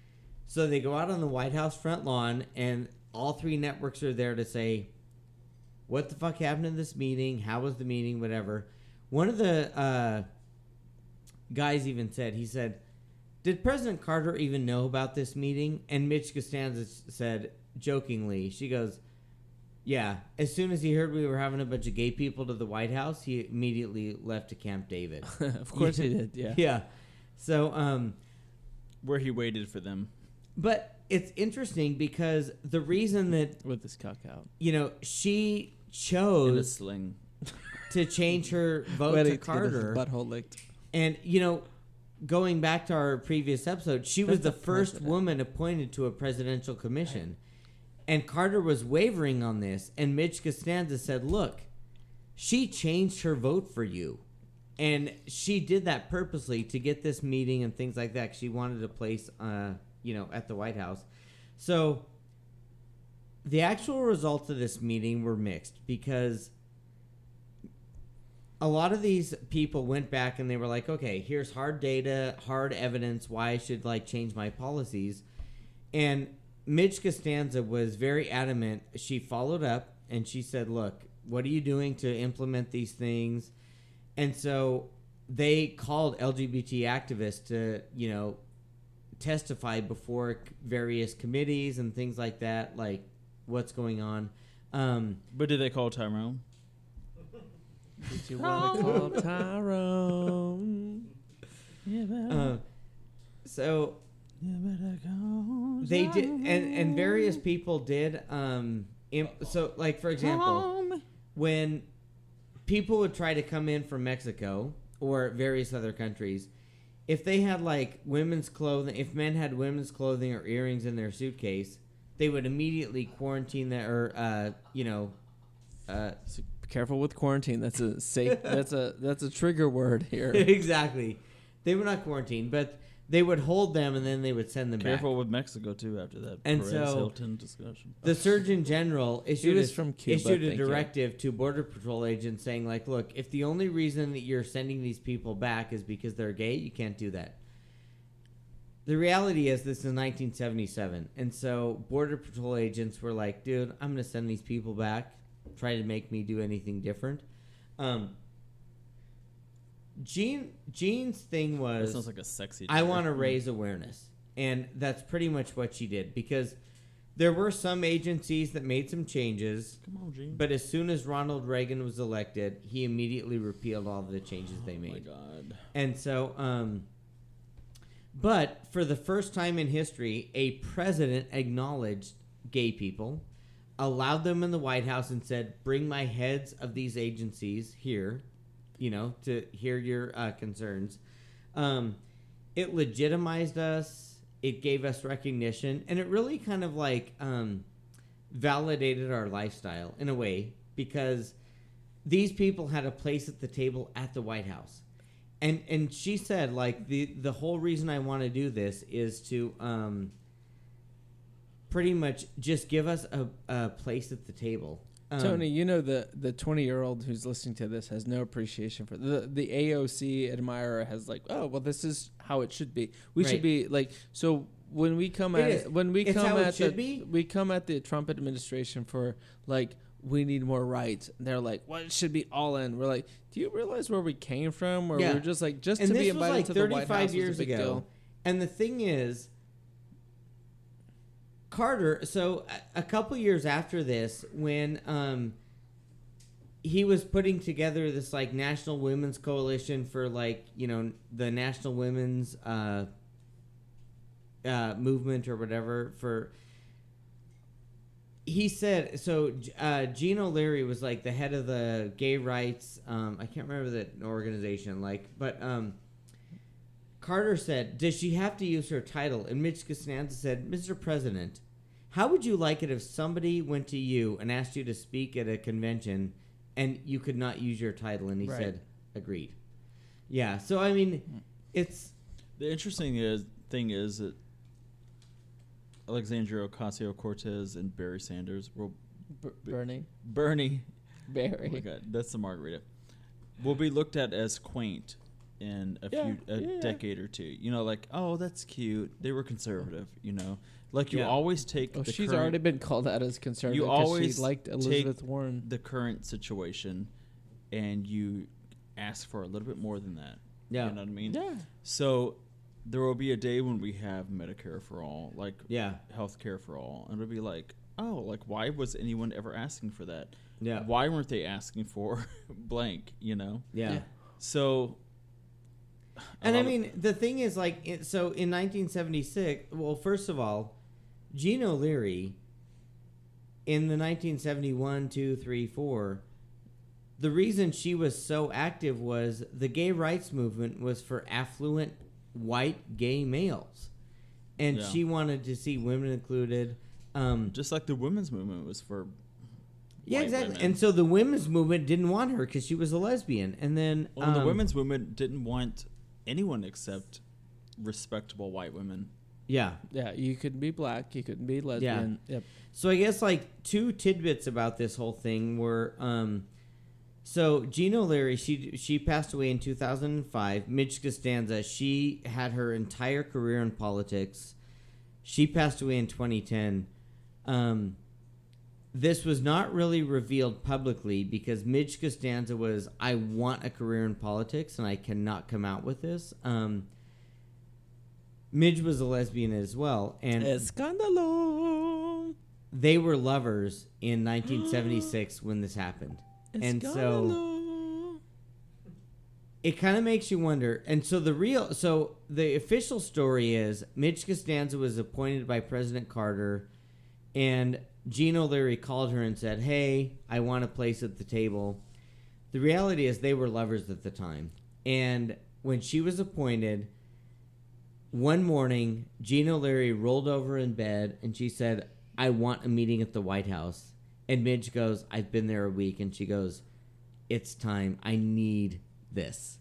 so they go out on the White House front lawn, and all three networks are there to say, "What the fuck happened in this meeting? How was the meeting? Whatever." One of the uh, guys even said, he said, Did President Carter even know about this meeting? And Midge Costanza said, jokingly, she goes, Yeah, as soon as he heard we were having a bunch of gay people to the White House, he immediately left to Camp David. of course he did. Yeah. yeah. So, um, Where he waited for them. but it's interesting because the reason that, With this cock out. you know, she chose In a chose sling. To change her vote Ready to Carter. Butthole licked. And you know, going back to our previous episode, she was the the first president. woman appointed to a presidential commission. And Carter was wavering on this, and Midge Costanza said, "Look, she changed her vote for you." And she did that purposely to get this meeting and things like that. She wanted a place, uh, you know, at the White House. So the actual results of this meeting were mixed because a lot of these people went back and they were like, okay, here's hard data, hard evidence why I should like change my policies. And Midge Costanza was very adamant. She followed up and she said, look, what are you doing to implement these things? And so they called LGBT activists to, you know, testify before various committees and things like that, like what's going on. Um, But did they call Tyrone? Did you want to call Tyrone? Yeah, better, Uh, so yeah, better go. they did, and and various people did. Um, imp- so like for example, when people would try to come in from Mexico or various other countries, if they had like women's clothing, if men had women's clothing or earrings in their suitcase, they would immediately quarantine that or uh, you know, uh, So be careful with quarantine. That's a safe. that's a that's a trigger word here. exactly. They were not quarantined, but they would hold them and then they would send them back. Careful back. with Mexico too. After that And Perez so- Hilton discussion. The Surgeon General issued was a, from Cuba, issued a thank you. directive to Border Patrol agents saying, like, look, if the only reason that you're sending these people back is because they're gay, you can't do that. The reality is, this is 1977, and so Border Patrol agents were like, dude, I'm gonna send these people back. Try to make me do anything different. Um, Jean Jean's thing That was sounds like a sexy. I want to raise awareness. And that's pretty much what she did because there were some agencies that made some changes, Come on, Jean. but as soon as Ronald Reagan was elected, he immediately repealed all of the changes they Oh my made. god. And so, um, but for the first time in history, a president acknowledged gay people, allowed them in the White House, and said, "Bring my heads of these agencies here, you know, to hear your uh, concerns." Um, it legitimized us. It gave us recognition, and it really kind of like um, validated our lifestyle in a way because these people had a place at the table at the White House. And and she said like the the whole reason I want to do this is to um pretty much just give us a, a place at the table. Um, Tony, you know the the twenty year old who's listening to this has no appreciation for the the AOC admirer has like, oh well, this is how it should be. We Right. should be like so when we come It at is. when we It's come it at the be. we come at the Trump administration for like we need more rights. They're like, well, it should be all in. We're like, do you realize where we came from? Where Yeah. we're just like just and to be invited like to the White 35 House was a years big ago. deal. And the thing is, Carter. So a, a couple years after this, when um, he was putting together this like national women's coalition for like you know the national women's uh, uh, movement or whatever for. He said so. Uh, Jean O'Leary was like the head of the gay rights. Um, I can't remember the organization, like, but um, Carter said, Does she have to use her title? And Midge Costanza said, Mr. President, how would you like it if somebody went to you and asked you to speak at a convention and you could not use your title? And he Right. said, Agreed. Yeah, so I mean, it's. The interesting is, thing is that Alexandria Ocasio Cortez and Barry Sanders will B- Bernie, Bernie. Barry. Oh my god, that's the margarita. Will be looked at as quaint in a Yeah, few a yeah. decade or two. You know, like oh, that's cute. They were conservative. You know, like you Yeah. always take. Oh, the she's current- already been called out as conservative. You always she liked take Elizabeth Warren. the current situation, and you ask for a little bit more than that. Yeah. you know what I mean. Yeah. So there will be a day when we have Medicare for all, like Yeah. health care for all, and it'll be like, oh, like why was anyone ever asking for that? Yeah. Why weren't they asking for blank? You know. Yeah. Yeah. So. And I mean, the thing is, like, it, so in 1976, well, first of all, Jean O'Leary in the 1971, 2, 3, 4, the reason she was so active was the gay rights movement was for affluent white gay males. And Yeah. she wanted to see women included. Um, just like the women's movement was for. yeah, exactly. women. And so the women's movement didn't want her because she was a lesbian. And then Well, the um, women's movement didn't want anyone except respectable white women. yeah, Yeah, you couldn't be black, you couldn't be lesbian. Yep. So I guess like two tidbits about this whole thing were um so Gina O'Leary, she she passed away in 2005. Midge Costanza, she had her entire career in politics. She passed away in 2010. Um, this was not really revealed publicly because Midge Costanza was, I want a career in politics and I cannot come out with this. Um, Midge was a lesbian as well, and Escándalo. they were lovers in 1976 when this happened. And so- it kind of makes you wonder. And so the real, so the official story is Midge Costanza was appointed by President Carter, and Jean O'Leary called her and said, "Hey, I want a place at the table." The reality is they were lovers at the time, and when she was appointed, one morning Jean O'Leary rolled over in bed and she said, "I want a meeting at the White House." And Midge goes, "I've been there a week," and she goes, "It's time. I need this.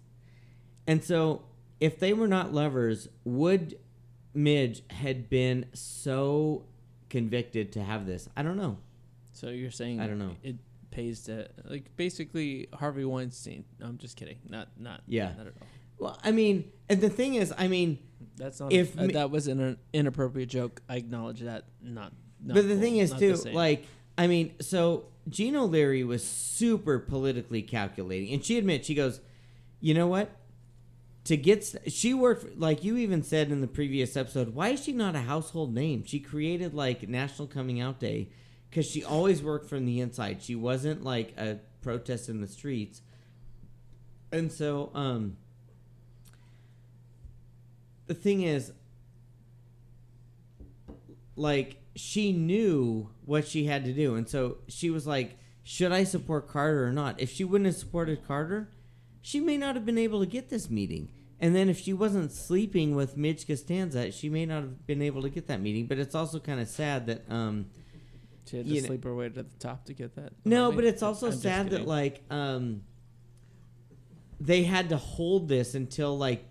And so, if they were not lovers, would Midge had been so convicted to have this? I don't know. So you're saying I don't know. It pays to like basically Harvey Weinstein. No, I'm just kidding. Not not Yeah. Not at all. Well, I mean, and the thing is, I mean, That's not. If uh, me- that was an inappropriate joke. I acknowledge that. Not. not but the cool, thing is too, like, I mean, so Jean O'Leary was super politically calculating, and she admits she goes, you know what? To get she worked like you even said in the previous episode. Why is she not a household name? She created like National Coming Out Day because she always worked from the inside. She wasn't like a protest in the streets, and so um. The thing is, like she knew what she had to do and so she was like should i support carter or not if she wouldn't have supported carter she may not have been able to get this meeting and then if she wasn't sleeping with midge costanza she may not have been able to get that meeting. But it's also kind of sad that um she had to you know- sleep her way to the top to get that. no but it's also I'm sad that like um they had to hold this until like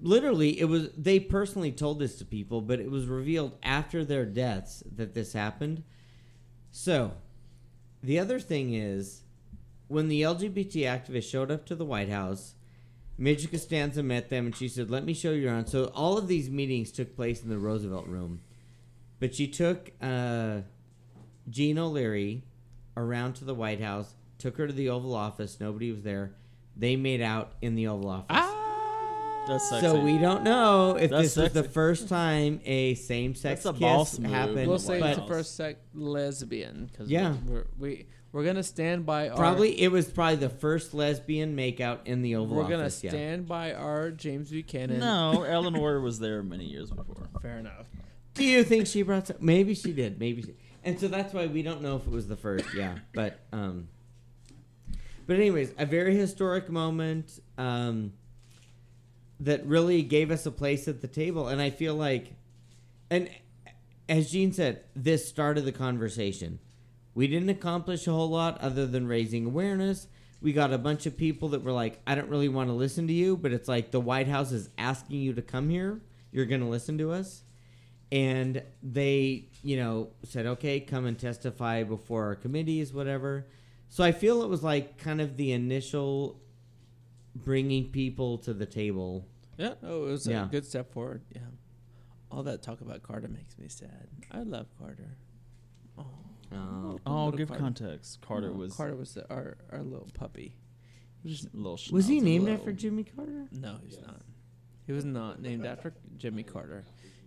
literally it was they personally told this to people but it was revealed after their deaths that this happened. So the other thing is when the lgbt activists showed up to the white house midge costanza met them and she said let me show you around so all of these meetings took place in the roosevelt room but she took uh, jean o'leary around to the white house took her to the oval office nobody was there they made out in the oval office Ah! That's sexy. so we don't know if That's this was the sexy. first time a same-sex That's a kiss boss move. happened. We'll say it's the first sec lesbian because Yeah. we're, we we're gonna stand by our probably it was probably the first lesbian makeout in the Oval we're gonna Office. yeah. stand by our James Buchanan. no, Eleanor was there many years before. fair enough. Do you think she brought? Some, maybe she did. Maybe. She, and so that's why we don't know if it was the first. Yeah, but um. But anyways, a very historic moment. Um. That really gave us a place at the table, and I feel like, and as Jean said, this started the conversation. We didn't accomplish a whole lot other than raising awareness. We got a bunch of people that were like, I don't really want to listen to you, but it's like the White House is asking you to come here. You're going to listen to us. And they, you know, said, okay, come and testify before our committees, whatever. So I feel it was like kind of the initial bringing people to the table. Yeah, oh, it was Yeah. a good step forward. Yeah, all that talk about Carter makes me sad. I love Carter. Oh, Oh. Little give Carter. context. Carter No, was Carter was the, our our little puppy. just a little. Was he schnauzer. named low. after Jimmy Carter? No, he's not. He was not named after Jimmy Carter.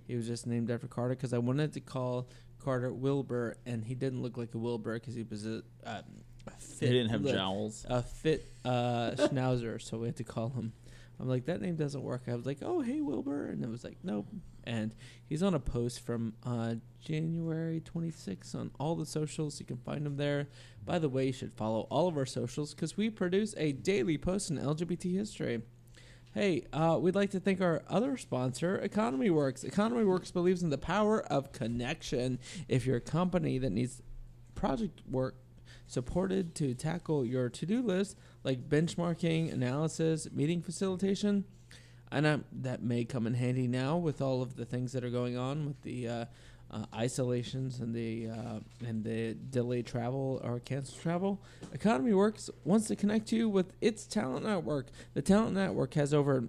He was just named after Carter because I wanted to call Carter Wilbur, and he didn't look like a Wilbur because he was a, um, a fit. He didn't have li- jowls. A fit uh, schnauzer, so we had to call him. I'm like, that name doesn't work. I was like, oh, hey, Wilbur. And it was like, nope. And he's on a post from uh, January 26th on all the socials. You can find him there. By the way, you should follow all of our socials because we produce a daily post in LGBT history. Hey, uh, we'd like to thank our other sponsor, Economy Works. Economy Works believes in the power of connection. If you're a company that needs project work supported to tackle your to-do list like benchmarking analysis meeting facilitation and um, that may come in handy now with all of the things that are going on with the uh, uh, isolations and the uh, and the delayed travel or canceled travel. Economy Works wants to connect you with its talent network. The talent network has over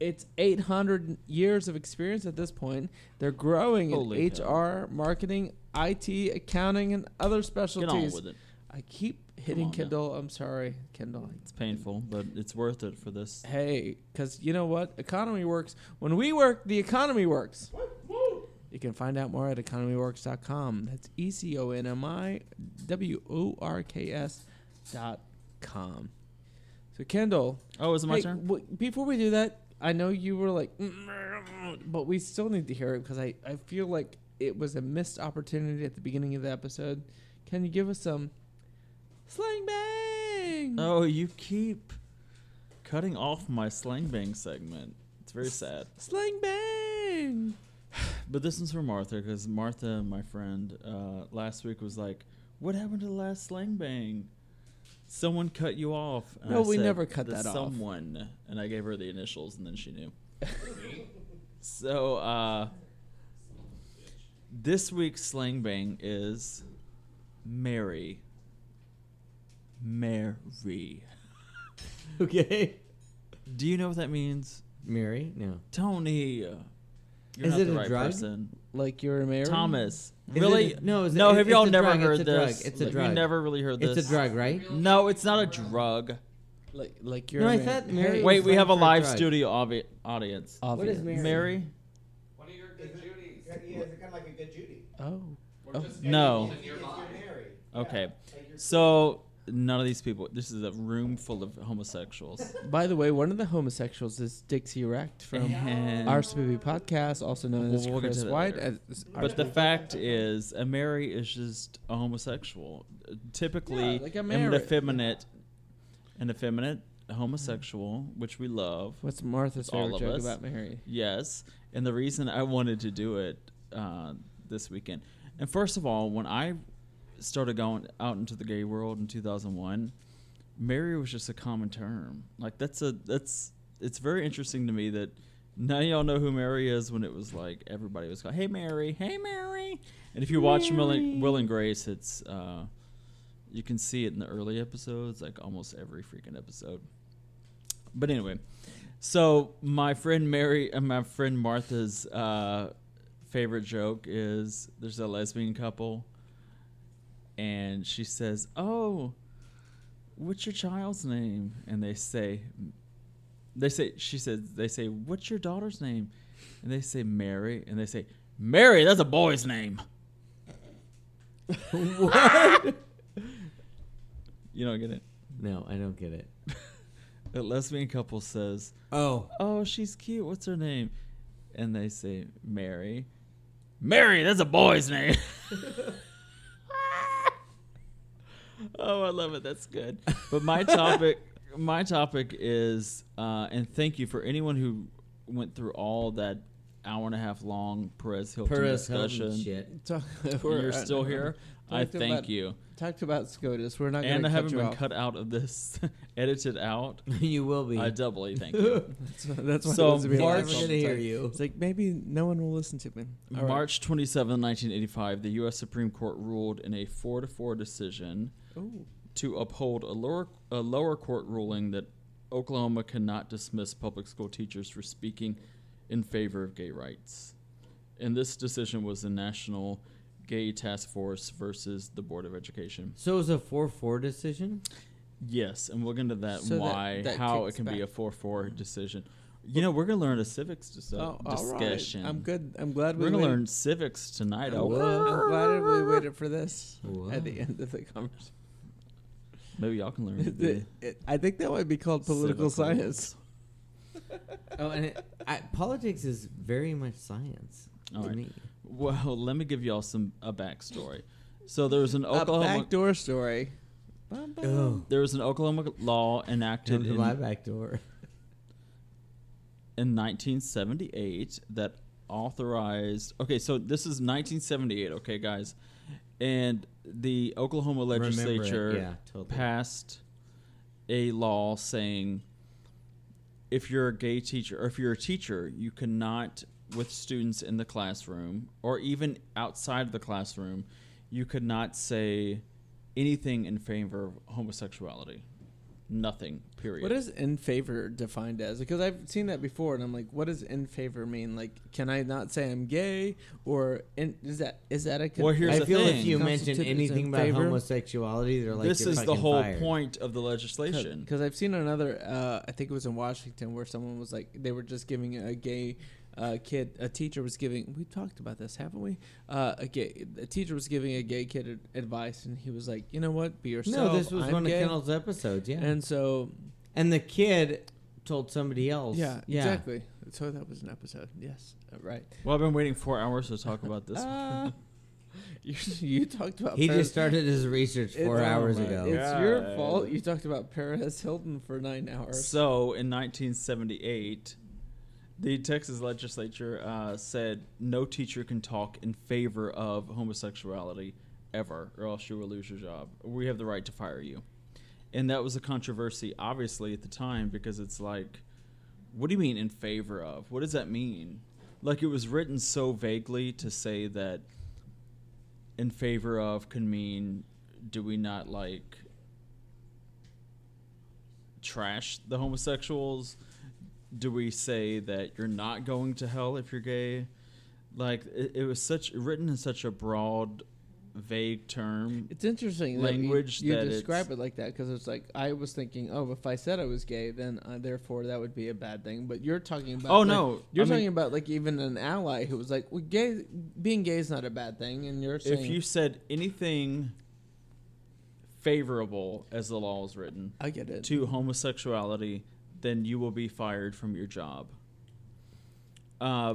it's 800 years of experience at this point. They're growing Holy in cow. HR, marketing, IT, accounting, and other Get specialties. on with it. I keep hitting. Kindle. I'm sorry, Kindle. It's painful, but it's worth it for this. Hey, because you know what? Economy works. When we work, the economy works. You can find out more at economyworks.com. That's E C O N M I W O R K S dot com. So Kendall, Oh, is it my hey, turn? w- before we do that, I know you were like, but we still need to hear it because I I feel like it was a missed opportunity at the beginning of the episode. Can you give us some slang bang? Oh, you keep cutting off my slang bang segment. It's very sad. Slang bang. But this one's for Martha because Martha, my friend, uh, last week was like, "What happened to the last slang bang? Someone cut you off." And No, I we said, never cut "The that off." Someone, and I gave her the initials, and then she knew. so uh, this week's slang bang is Mary. Mary. Okay. Do you know what that means, Mary? No. Tony? You're Is not it the a right drug? person. Like you're a Mary? Thomas. Is it really? a- no, is it- no. it- have it's y'all a never drug, heard it's a drug, this? it's a Have drug. You never really heard this. It's a drug, right? No, it's not a drug. Like like you're. No, a I Mary. thought Mary Hey, was Wait, we have a for a live drug. studio obvi- audience. What obvious. is Mary? Mary? One of your good Judies. Yeah, it's kind of like a good Judy. Oh. Oh. just No. it's your Mary. Okay. Yeah, So none of these people. This is a room full of homosexuals. By the way, one of the homosexuals is Dixie Wrecked from And- our Spoopy podcast, also known as We'll get Chris that White. later. As But the fact is, a Mary is just a homosexual. Typically, Yeah, like a an Mary. effeminate, an effeminate homosexual, which we love. what's Martha's All favorite of joke us. about Mary? Yes, and the reason I wanted to do it uh, this weekend, and first of all, when I started going out into the gay world in 2001, Mary was just a common term. Like that's a that's it's very interesting to me that now y'all know who Mary is when it was like everybody was going, "Hey Mary, hey Mary," and if you watch Will and, Will and Grace, it's uh, you can see it in the early episodes, like almost every freaking episode. But anyway, so my friend Mary and my friend Martha's uh, favorite joke is there's a lesbian couple, and she says, "Oh, what's your child's name?" And they say, they say she says they say, "What's your daughter's name?" And they say Mary, and they say, "Mary, that's a boy's name." what? You don't get it. No, I don't get it. A lesbian couple says, Oh. "Oh, she's cute. What's her name?" And they say Mary. Mary, that's a boy's name. oh, I love it. That's good. But my topic, my topic is, uh, and thank you for anyone who went through all that hour and a half long Perez Hilton Perez discussion. Hilton shit. Talk, And You're still here. I thank about- you. Talked about SCOTUS. We're not going And to I cut haven't been off. cut out of this, edited out. you will be. I doubly thank you. That's, that's why So it was being March- Never live gonna the hear time. you. It's like maybe no one will listen to me. All right. March 27, 1985, the U.S. Supreme Court ruled in a 4 to 4 decision Ooh. to uphold a lower, a lower court ruling that Oklahoma cannot dismiss public school teachers for speaking in favor of gay rights. And this decision was the National Gay Task Force versus the Board of Education. So it was a 4 4 decision? Yes, and we'll get into that So why, that how it kicks can be a 4 4 decision. You know, we're going to learn a civics dis- uh, Oh, all right. discussion. I'm good. I'm glad we We're going to waited. learn civics tonight. I'm, Oh, I'm glad we waited for this Whoa. at the end of the conversation. Maybe y'all can learn. to It- it- I think that might be called political civical. science. Oh, and it, I, politics is very much science All to right. me. Well, let me give y'all some a backstory. So there was an A Oklahoma backdoor story. Bum, bum. There was an Oklahoma law enacted in, my back door. in 1978 that authorized. Okay, so this is 1978. Okay, guys, and the Oklahoma Remember it, legislature yeah, totally. passed a law saying if you're a gay teacher or if you're a teacher, you cannot with students in the classroom or even outside of the classroom, you could not say anything in favor of homosexuality. Nothing. Period. What is in favor defined as? Because I've seen that before, and I'm like, what does in favor mean? Like, can I not say I'm gay, or in, is that is that a? con- Well, here's I the feel thing. if you mention constitute anything about favor? homosexuality, they're like, this "You're is the whole fired." point of the legislation. Because I've seen another, uh, I think it was in Washington, where someone was like, they were just giving a gay uh, kid, a teacher was giving. We talked about this, haven't we? Uh, a gay, a teacher was giving a gay kid ad- advice, and he was like, you know what, be yourself. No, this was I'm one gay. of Kendall's episodes. Yeah, And so and the kid told somebody else. Yeah, yeah. exactly. So that was an episode. Yes, uh, right. Well, I've been waiting four hours to talk about this. Uh, you, you talked about He Paris- just started his research four It's- hours oh my ago. It's your fault. You talked about Paris Hilton for nine hours. So in 1978, the Texas legislature uh, said no teacher can talk in favor of homosexuality ever, or else you will lose your job. We have the right to fire you. And that was a controversy, obviously, at the time, because it's like, what do you mean in favor of? What does that mean? Like, it was written so vaguely to say that in favor of can mean do we not like trash the homosexuals? Do we say that you're not going to hell if you're gay? Like it, it was such written in such a broad, vague term. It's interesting Language that you, you that describe it like that because it's like I was thinking, oh, if I said I was gay, then uh, therefore that would be a bad thing. But you're talking about Oh, like- no. you're I mean- talking about like even an ally who was like, well, gay, being gay is not a bad thing, and you're saying If you said anything favorable, as the law is written, I get it. to homosexuality, then you will be fired from your job. Uh,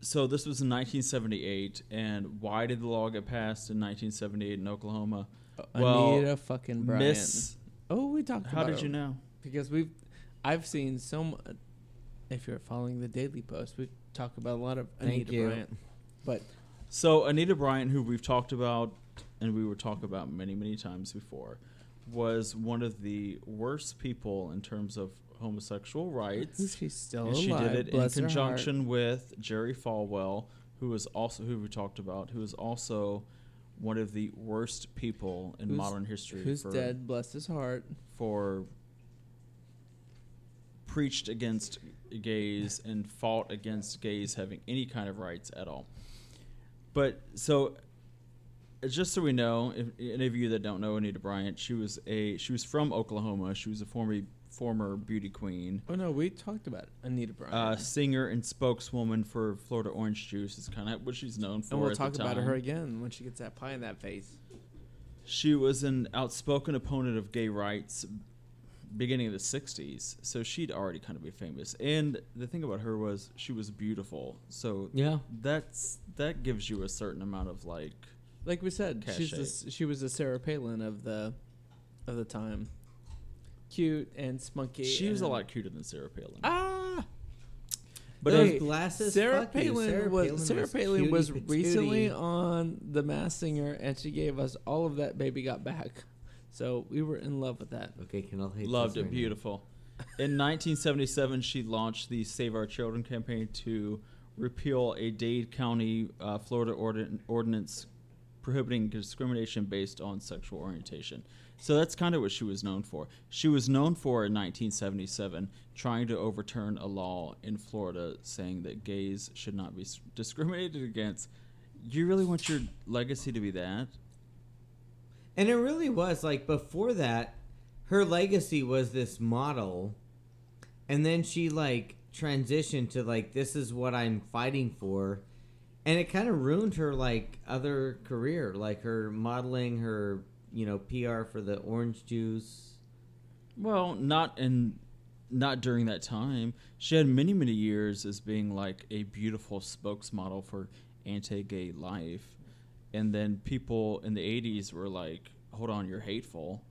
so this was in 1978, and why did the law get passed in 1978 in Oklahoma? well, Anita fucking Bryant. Miss, oh, we talked about how about did it. you know? because we've I've seen so much. If you're following the Daily Post, we talk about a lot of Thank Anita you. Bryant. But So Anita Bryant, who we've talked about, and we were talking about many, many times before, was one of the worst people in terms of homosexual rights. she's still and she did it in bless heart. conjunction with Jerry Falwell, who was also who we talked about, who is also one of the worst people in Who's- modern history. Who's for, dead? Bless his heart. For preached against gays and fought against gays having any kind of rights at all. But so, just so we know, if any of you that don't know Anita Bryant, she was a she was from Oklahoma. She was a former former beauty queen. Oh no, we talked about Anita Bryant. uh, singer and spokeswoman for Florida Orange Juice is kind of what she's known for. and we'll talk about her again when she gets that pie in that face. She was an outspoken opponent of gay rights beginning of the 60s, so she'd already kind of be famous. And the thing about her was she was beautiful. So Yeah. that's that gives you a certain amount of like Like we said, she's Cachet. the, s- she was the Sarah Palin of the of the time. Cute and spunky. she was a lot cuter than Sarah Palin. Ah, but Those it- glasses. Sarah fuck you. Palin Sarah was Palin Sarah was Palin cutie was patootie. recently on The Masked Singer, and she gave us all of that. Baby got back, so we were in love with that. Okay, can I hate Loved this it. right now? Beautiful. In 1977, she launched the Save Our Children campaign to repeal a Dade County, uh, Florida ordin- ordinance prohibiting discrimination based on sexual orientation. So that's kind of what she was known for. She was known for in 1977 trying to overturn a law in Florida saying that gays should not be discriminated against. You really want your legacy to be that? And it really was like before that, her legacy was this model, and then she like transitioned to like this is what I'm fighting for, and it kind of ruined her like other career, like her modeling, her you know PR for the orange juice. Well, not in not during that time. She had many, many years as being like a beautiful spokesmodel for anti-gay life, and then people in the '80s were like, "Hold on, you're hateful."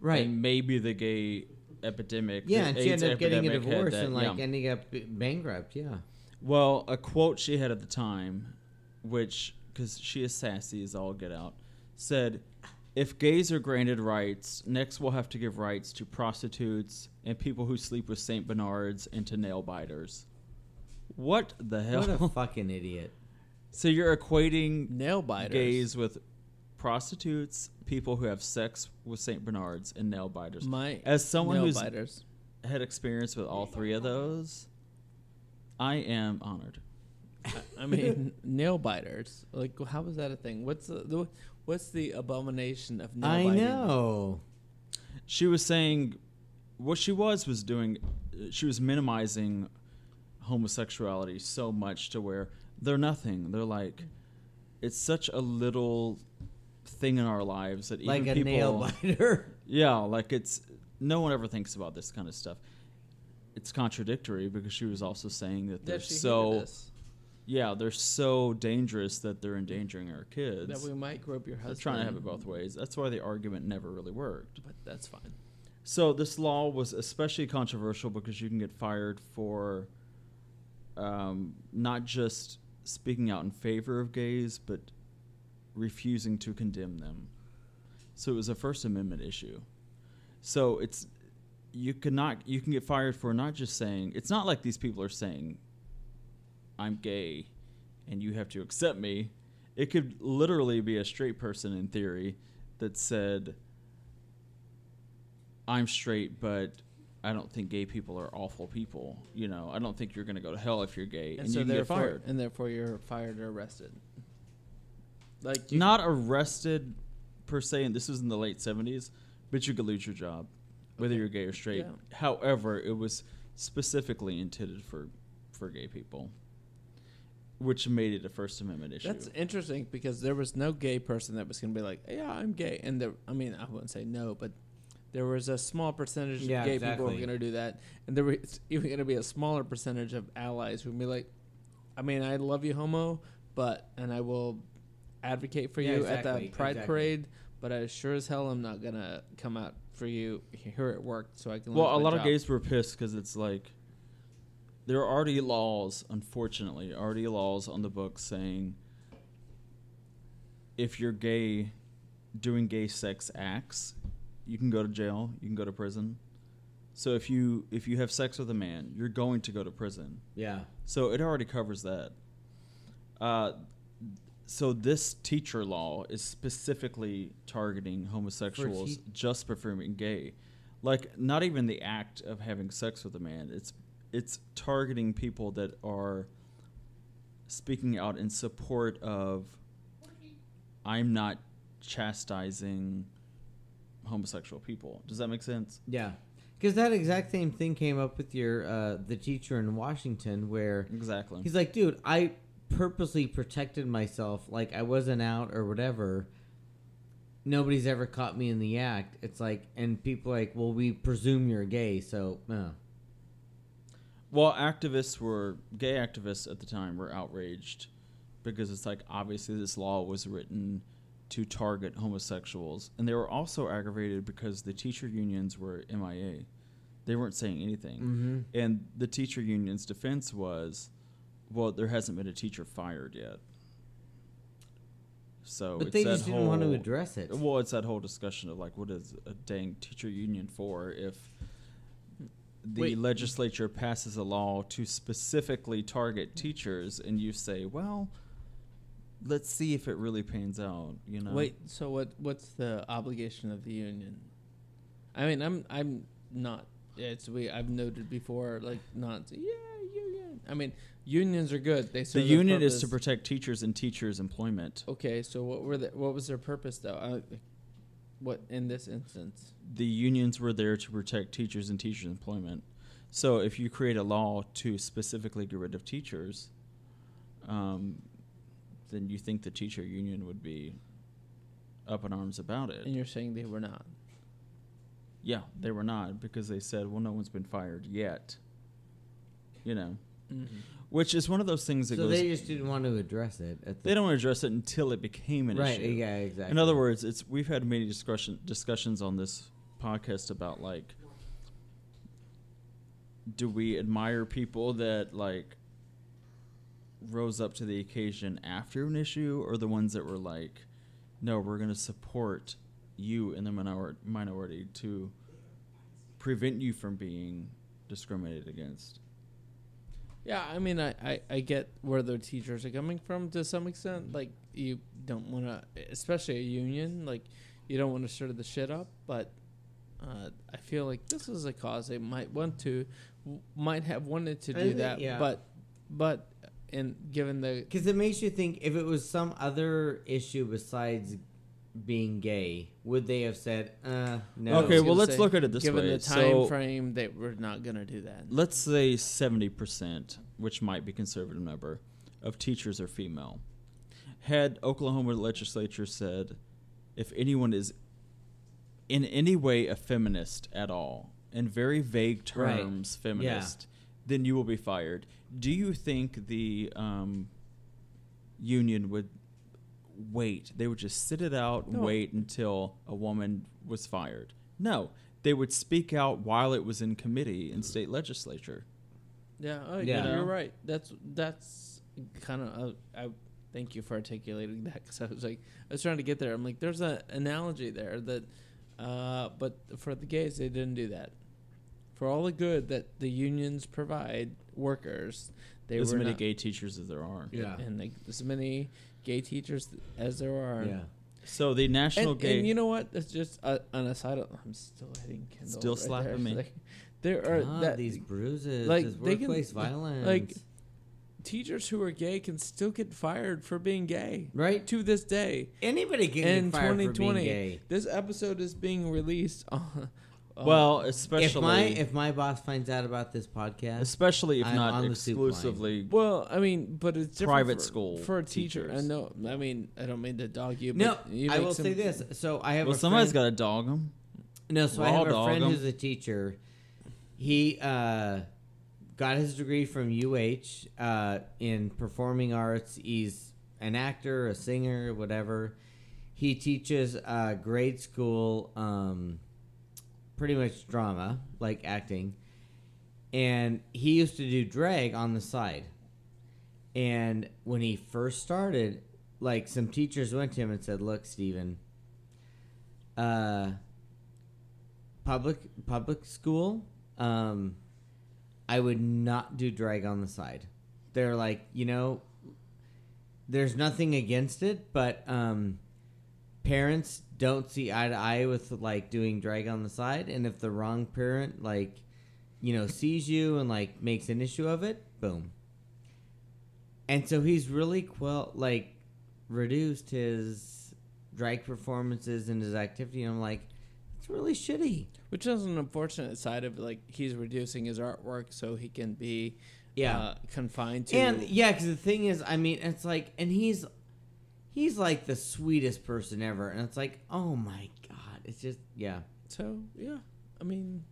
Right. And maybe the gay epidemic. Yeah, the and she ended up getting a divorce that- and like yeah. ending up bankrupt. Yeah. Well, a quote she had at the time, which, because she is sassy as all get out, said, If gays are granted rights, next we'll have to give rights to prostitutes and people who sleep with St. Bernards and to nail biters. What the hell? What a fucking idiot. so you're equating Nail biters. gays with prostitutes, people who have sex with St. Bernards, and nail biters. My As someone nail who's biters. had experience with all three of those, I am honored. I mean, nail biters. Like, how was that a thing? What's the, the what's the abomination of nail biters? I biting? know. she was saying what she was was doing uh, she was minimizing homosexuality so much to where they're nothing they're like it's such a little thing in our lives that even Like a people nail biter. yeah like it's no one ever thinks about this kind of stuff. It's contradictory because she was also saying that they're That so yeah they're so dangerous that they're endangering our kids. that we might grope your they're trying to have it both ways. That's why the argument never really worked. but that's fine. So this law was especially controversial because you can get fired for um, not just speaking out in favor of gays, but refusing to condemn them. So it was a First Amendment issue. So it's you cannot you can get fired for not just saying it's not like these people are saying I'm gay and you have to accept me. It could literally be a straight person in theory that said I'm straight, but I don't think gay people are awful people. You know, I don't think you're going to go to hell if you're gay, and, And, so you get therefore, fired. and therefore you're fired or arrested. Like Not arrested per se, and this was in the late '70s, but you could lose your job, whether Okay. you're gay or straight. Yeah. However, it was specifically intended for for gay people, which made it a First Amendment issue. That's interesting because there was no gay person that was going to be like, "Yeah, I'm gay," and there, I mean, I wouldn't say no, but there was a small percentage Yeah, of gay people who were going to do that, and there was even going to be a smaller percentage of allies who would be like, "I mean, I love you, homo, but and I will advocate for Yeah, you at exactly, the pride exactly. parade, but I sure as hell I'm not going to come out for you here at work so I can." Well, a my lot of gays were pissed because it's like there are already laws, unfortunately, already laws on the books saying if you're gay doing gay sex acts, you can go to jail, you can go to prison. So if you if you have sex with a man, you're going to go to prison. Yeah. So it already covers that. Uh, so this teacher law is specifically targeting homosexuals te- just performing gay, like not even the act of having sex with a man. It's it's targeting people that are speaking out in support of I'm not chastising homosexual people. Does that make sense? Yeah. Because that exact same thing came up with your uh, the teacher in Washington, where Exactly. he's like, "Dude, I purposely protected myself, like I wasn't out or whatever. Nobody's ever caught me in the act." It's like, and people are like, "Well, we presume you're gay, so." Uh. Well, activists were gay activists at the time were outraged because it's like obviously this law was written to target homosexuals, and they were also aggravated because the teacher unions were MIA. They weren't saying anything, Mm-hmm. and the teacher union's defense was, "Well, there hasn't been a teacher fired yet." So But they just didn't want to address it. well, it's that whole discussion of like, what is a dang teacher union for if the Wait. legislature passes a law to specifically target teachers, and you say, well, let's see if it really pans out. You know? Wait, so what? What's the obligation of the union? I mean, I'm I'm not. It's we. I've noted before, like not. Yeah, union. I mean, unions are good. They the serve their union is to protect teachers and teachers' employment. Okay, so what were the, What was their purpose though? I, what in this instance? The unions were there to protect teachers and teachers' employment. So if you create a law to specifically get rid of teachers, um, then you think the teacher union would be up in arms about it. And you're saying they were not. Yeah, they were not because they said, well, no one's been fired yet. You know, Mm-hmm. Which is one of those things that So goes. they just didn't want to address it. At the they don't want to address it until it became an right? issue. Right. Yeah, exactly. In other words, it's we've had many discussion discussions on this podcast about like, do we admire people that like rose up to the occasion after an issue, or the ones that were like, no, we're going to support you in the minor- minority to prevent you from being discriminated against. Yeah, I mean, I, I, I get where the teachers are coming from to some extent. Like, you don't want to, especially a union, like, you don't want to stir the shit up. But uh, I feel like this is a cause they might want to, w- might have wanted to do think- that. yeah. But, but, in given the Because it makes you think if it was some other issue besides being gay, would they have said, uh, no? Okay, well, let's say, look at it this given way. Given the time So- frame, they were not gonna do that. let's say 70%, which might be conservative number, of teachers are female. Had Oklahoma legislature said if anyone is in any way a feminist at all, in very vague Right. terms, feminist, then you will be fired. Do you think the um, union would wait? They would just sit it out and No. wait until a woman was fired? No, they would speak out while it was in committee in state legislature. Yeah, oh, Yeah. yeah, you're right. That's that's kind of. Uh, I thank you for articulating that because I was like, I was trying to get there. I'm like, there's an analogy there that, uh, but for the gays, they didn't do that. For all the good that the unions provide workers, they as were many not, gay teachers as there are. Yeah. and like as many gay teachers as there are. Yeah. So the national And, gay. and you know what? That's just uh, an aside. I'm still hitting Kendall. Still right slapping there. me. Like, there are God, that, these bruises, like, this they can- workplace violence. like teachers who are gay can still get fired for being gay right? to this day. Anybody can in get fired for being 2020, gay. this episode is being released. On, uh, well, If especially my if my boss finds out about this podcast, especially if I'm not on the exclusively. well, I mean, but it's different Private for, school for a teacher. I teachers. know. I mean, I don't mean to dog you. no, but you I make will some- say this. So I have Well, a somebody's friend, got to dog them. No, so I have a friend friend 'em. who's a teacher. He uh, got his degree from UH uh, in performing arts. He's an actor, a singer, whatever. He teaches uh, grade school, um, pretty much drama, like acting. And he used to do drag on the side. And when he first started, like some teachers went to him and said, "Look, Steven, uh, public public school, um, I would not do drag on the side. They're like, you know, there's nothing against it, but um, parents don't see eye to eye with like doing drag on the side, and if the wrong parent like, you know, sees you and like makes an issue of it, boom. And so he's really quell like reduced his drag performances and his activity. And I'm like, it's really shitty. which is an unfortunate side of like he's reducing his artwork so he can be Yeah. uh, confined to And yeah, because the thing is, I mean, it's like, and he's he's like the sweetest person ever, and it's like, oh my god, it's just yeah, So yeah, I mean,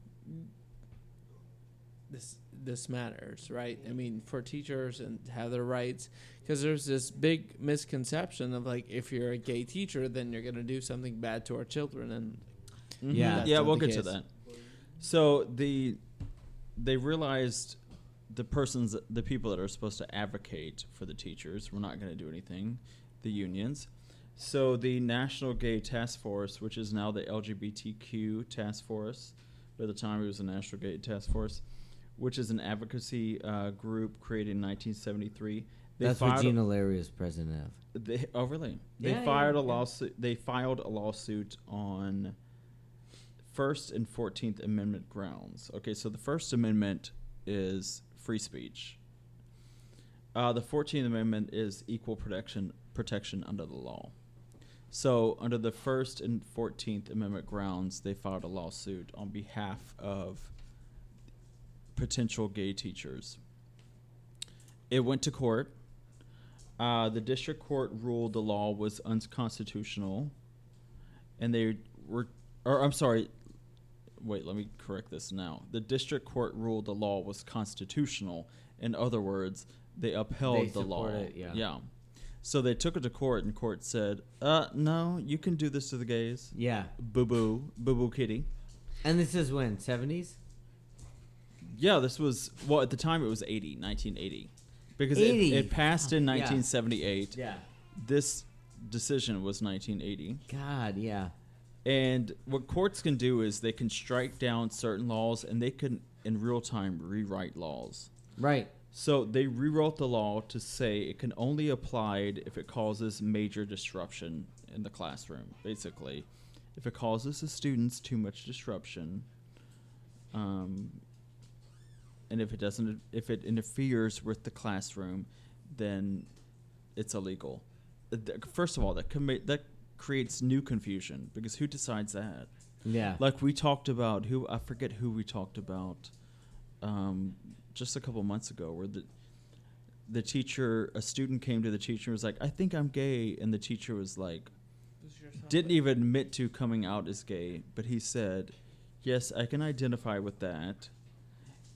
this this matters, right? I mean, for teachers and have their rights, because there's this big misconception of like if you're a gay teacher, then you're gonna do something bad to our children, and mm-hmm. Yeah. that's yeah, not we'll the get to that. So the they realized the persons, the people that are supposed to advocate for the teachers, were not going to do anything. The unions. So the National Gay Task Force, which is now the LGBTQ Task Force, but at the time it was the National Gay Task Force, which is an advocacy uh, group created in 1973. They that's what filed- Jean O'Leary is president of. they, oh, really? They Yeah, filed yeah, a yeah. lawsuit. They filed a lawsuit on First and Fourteenth Amendment grounds. Okay, so the First Amendment is free speech. Uh, the Fourteenth Amendment is equal protection protection under the law. So, under the First and Fourteenth Amendment grounds, they filed a lawsuit on behalf of potential gay teachers. It went to court. Uh, the district court ruled the law was unconstitutional, and they were, or I'm sorry, wait, let me correct this now. The district court ruled the law was constitutional. In other words, they upheld They the law. it, yeah. yeah. So they took it to court, and court said, "Uh, no, you can do this to the gays. Yeah, Boo boo, boo boo, kitty." and this is when seventies. Yeah, this was well at the time it was 80, 1980. Because 80. It, it passed in Yeah. 1978. Yeah. This decision was 1980. God, yeah. And what courts can do is they can strike down certain laws and they can in real time rewrite laws. Right. So they rewrote the law to say it can only applied if it causes major disruption in the classroom. Basically, if it causes the students too much disruption, um, and if it doesn't, if it interferes with the classroom, then it's illegal. Uh, First of all, that that creates new confusion because who decides that? Yeah. like we talked about who I forget who we talked about um, just a couple months ago where the the teacher a student came to the teacher and was like I think I'm gay and the teacher was like didn't even admit to coming out as gay, but he said, "Yes, I can identify with that."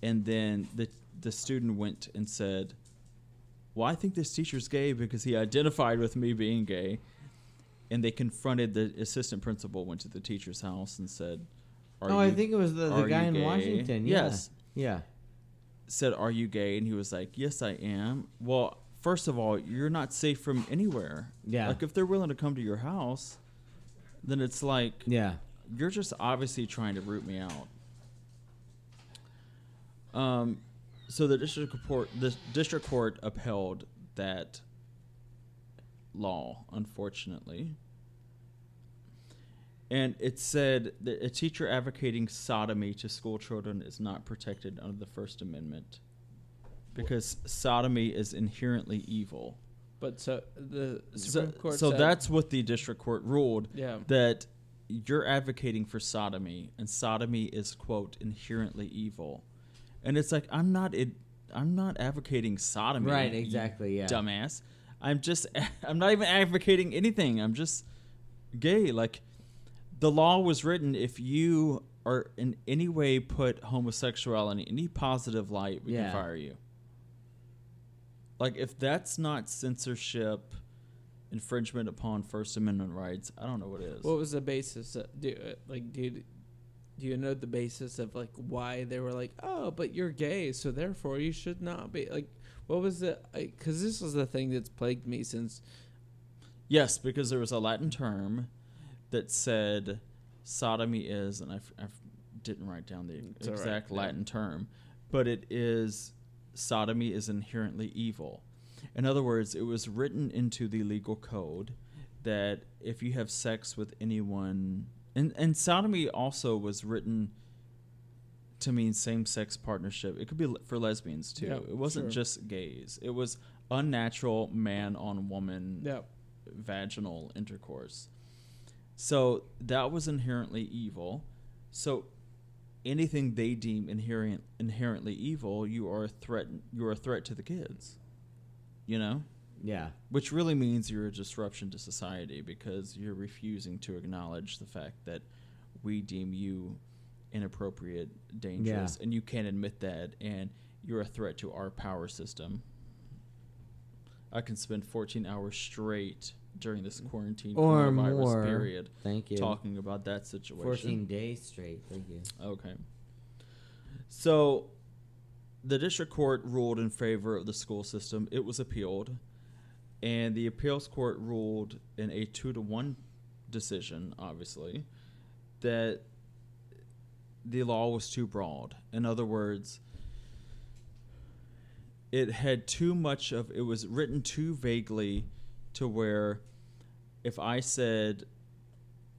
And then the the student went and said, "Well, I think this teacher's gay because he identified with me being gay." And they confronted the assistant principal, went to the teacher's house and said, "Are oh, I think it was the, the guy in gay?" Washington. Yeah. Yes. Yeah. Said, "Are you gay?" And he was like, "Yes, I am." Well, first of all, you're not safe from anywhere. Yeah. Like if they're willing to come to your house, then it's like Yeah. you're just obviously trying to root me out. Um, so the district court, the district court upheld that law, unfortunately. And it said that a teacher advocating sodomy to school children is not protected under the First Amendment because sodomy is inherently evil. But so the So, Court. so said- that's what the district court ruled yeah. that you're advocating for sodomy and sodomy is quote inherently evil and it's like i'm not it i'm not advocating sodomy Right, exactly, yeah. dumbass i'm just i'm not even advocating anything i'm just gay like the law was written if you are in any way put homosexuality in any positive light we Yeah. can fire you like if that's not censorship infringement upon First Amendment rights. I don't know what is. What was the basis? Of, do uh, like do you, do you know the basis of like why they were like, oh, but you're gay, so therefore you should not be like. What was the? Because this was the thing that's plagued me since. yes, because there was a Latin term that said sodomy is, and I, f- I f- didn't write down the It's exact yeah. Latin term, but it is sodomy is inherently evil. In other words, it was written into the legal code that if you have sex with anyone, and, and sodomy also was written to mean same sex partnership. It could be for lesbians too. Yeah, it wasn't sure. just gays. It was unnatural man on woman Yeah. vaginal intercourse. So that was inherently evil. So anything they deem inherent, inherently evil, you are a threat. You are a threat to the kids. You know, Yeah. which really means you're a disruption to society because you're refusing to acknowledge the fact that we deem you inappropriate, dangerous, and you can't admit that, and you're a threat to our power system. I can spend 14 hours straight during this mm-hmm. quarantine Or coronavirus more. period Thank you. talking about that situation. 14 days straight. Thank you. Okay. So the district court ruled in favor of the school system. It was appealed, and the appeals court ruled in a two to one decision, obviously, that the law was too broad. In other words, it had too much of it was written too vaguely to where if I said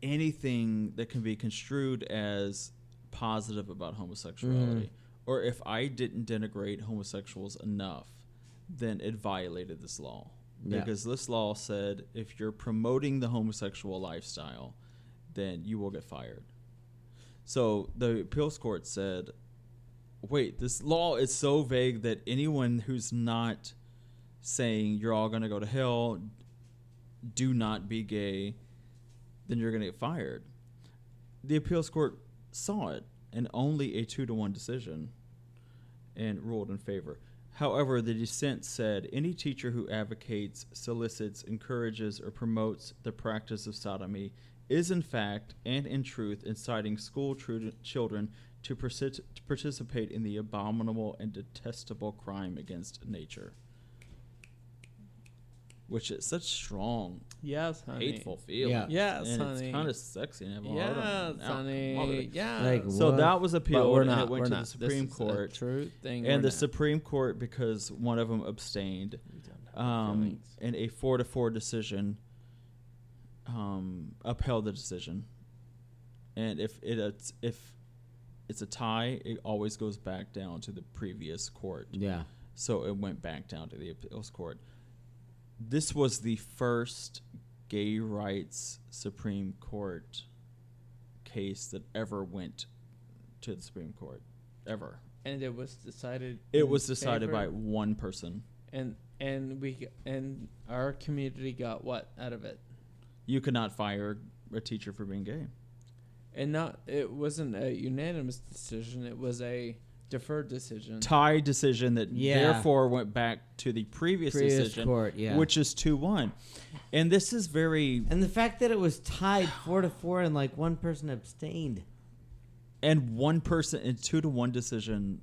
anything that can be construed as positive about homosexuality, mm-hmm. or if I didn't denigrate homosexuals enough, then it violated this law. Yeah. Because this law said if you're promoting the homosexual lifestyle, then you will get fired. So the appeals court said, wait, this law is so vague that anyone who's not saying you're all going to go to hell, do not be gay, then you're going to get fired. The appeals court saw it and only a two to one decision and ruled in favor. However, the dissent said any teacher who advocates, solicits, encourages, or promotes the practice of sodomy is, in fact and in truth, inciting school children to, persi- to participate in the abominable and detestable crime against nature. Which is such strong, Yes, honey. hateful feeling. Yeah. Yes, and honey. it's kind of sexy and have a heart on Yes, it. Honey. Yeah. Like, So What? that was but appealed we're and not. it went we're to not. the Supreme this is a Court. true thing. and the not. Supreme Court, because one of them abstained, We um, in a four to four decision, um, upheld the decision. And if it it's, if it's a tie, it always goes back down to the previous court. Yeah. So it went back down to the appeals court. This was the first gay rights Supreme Court case that ever went to the Supreme Court, ever. and it was decided. It was decided favor- by one person. and and we and our community got what out of it? you could not fire a teacher for being gay. And not it wasn't a unanimous decision. It was a deferred decision. Tie decision that Yeah. therefore went back to the previous, Previous decision, court, yeah. which is two one, and this is very And the fact that it was tied four to four and like one person abstained. and one person in two to one decision,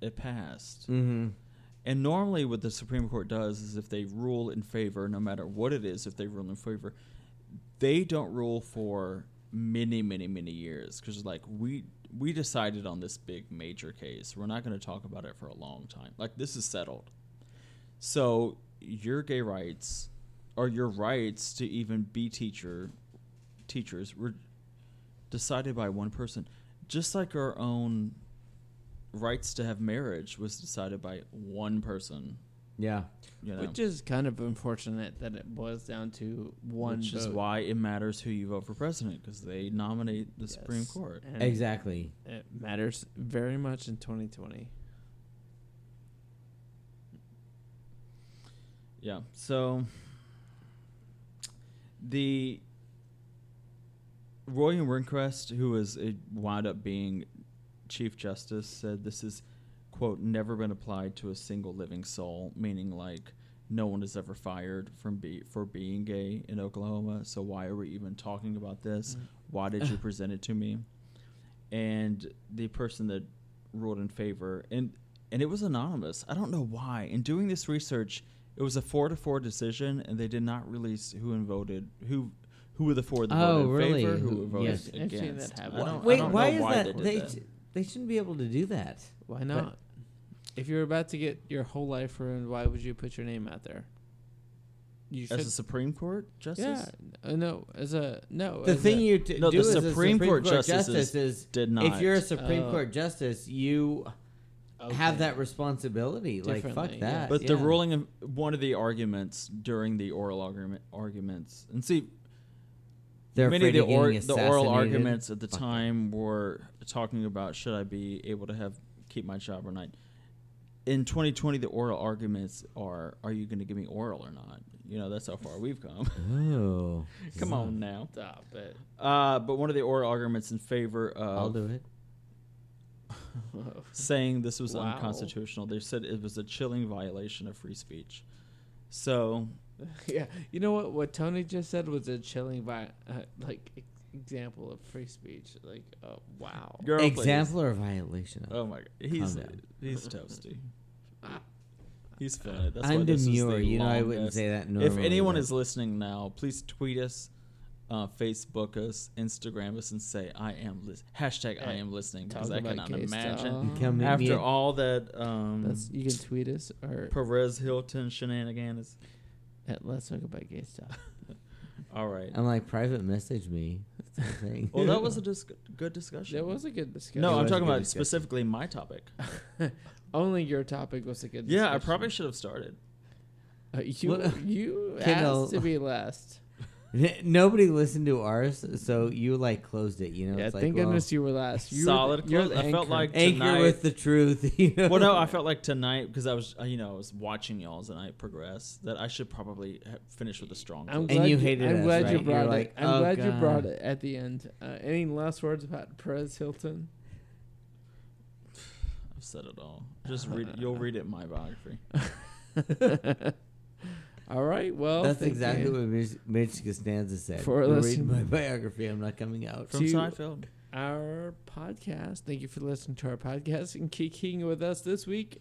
it passed. Mm-hmm. And normally, what the Supreme Court does is if they rule in favor, no matter what it is, if they rule in favor, they don't rule for many, many, many years because like we we decided on this big major case. We're not going to talk about it for a long time. Like this is settled. So your gay rights or your rights to even be teacher teachers were decided by one person, just like our own rights to have marriage was decided by one person. Yeah. You know, Which is kind of unfortunate that it boils down to one which is why it matters who you vote for president because they nominate the Supreme Court. And Exactly. It matters very much in 2020. Yeah. So the William Rehnquist, who was a, wound up being Chief Justice, said this is quote never been applied to a single living soul, meaning like no one is ever fired from be for being gay in Oklahoma. So why are we even talking about this? Mm. Why did you present it to me? And the person that ruled in favor and and it was anonymous. I don't know why. In doing this research, it was a four to four decision, and they did not release who and voted who who were the four that Oh, voted in favor, who Who- voted yes. I've that against. I don't, I Wait, don't why know is why that? they They, that. sh- they shouldn't be able to do that. Why not? If you're about to get your whole life ruined, why would you put your name out there? You As a. Supreme Court justice, Yeah, uh, no, as a no. The as thing a, you t- No, do the as a Supreme Supreme Court Court, justices justice is did not. if you're a Supreme Oh. Court justice, you have that responsibility. Like fuck Differently, yeah. that. But the ruling of one of the arguments during the oral argument arguments, and see, They're many of the, or, the oral arguments at the Fuck time were talking about should I be able to have keep my job or not. In 2020, the oral arguments are: Are you going to give me oral or not? You know, that's how far we've come. Oh, come on now. Stop it. Uh, but one of the oral arguments in favor I'll of do it. saying this was Wow. unconstitutional, they said it was a chilling violation of free speech. So yeah, you know what? What Tony just said was a chilling, vi- uh, like ex- example of free speech. Like, oh wow. Girl, please. Exemplar violation. Of Oh my god, he's Calm he's toasty. He's feeling it. That's I'm this is demure. the You know I wouldn't say that If anyone but- is listening now, please tweet us, uh, Facebook us, Instagram us, and say I am lis- hashtag I am listening because I cannot imagine stuff. Come meet after all that um, That's you can tweet us or Perez Hilton shenanigans. at Let's Talk About Gay Stuff. All right. I'm like private message me. Thing. Well, that was a dis- good discussion. That was a good discussion. no, It I'm was a talking good about discussion. specifically my topic. Only your topic was a good. Discussion. Yeah, I discussion. probably should have started. Uh, you What- you Kendall- asked to be last. Nobody listened to ours, so you like closed it. You know, yeah, it's like thank well, goodness you were last. You Solid Were the, you're close. I felt anchor. like- anchor with the truth. You know? Well, no, I felt like tonight because I was, uh, you know, I was watching y'all as the night progressed that I should probably finish with a strong. I'm close. glad you hated I'm us, glad right? you You brought it. like, I'm "Oh, glad you brought it at the end. Uh, any last words about Perez Hilton? I've said it all. Just read. You'll read it in my biography. All right. Well, That's exactly you. what Midge, Midge Costanza said. For You'll read my biography. I'm not coming out. From To- Seinfeld. our podcast. Thank you for listening to our podcast and kicking with us this week.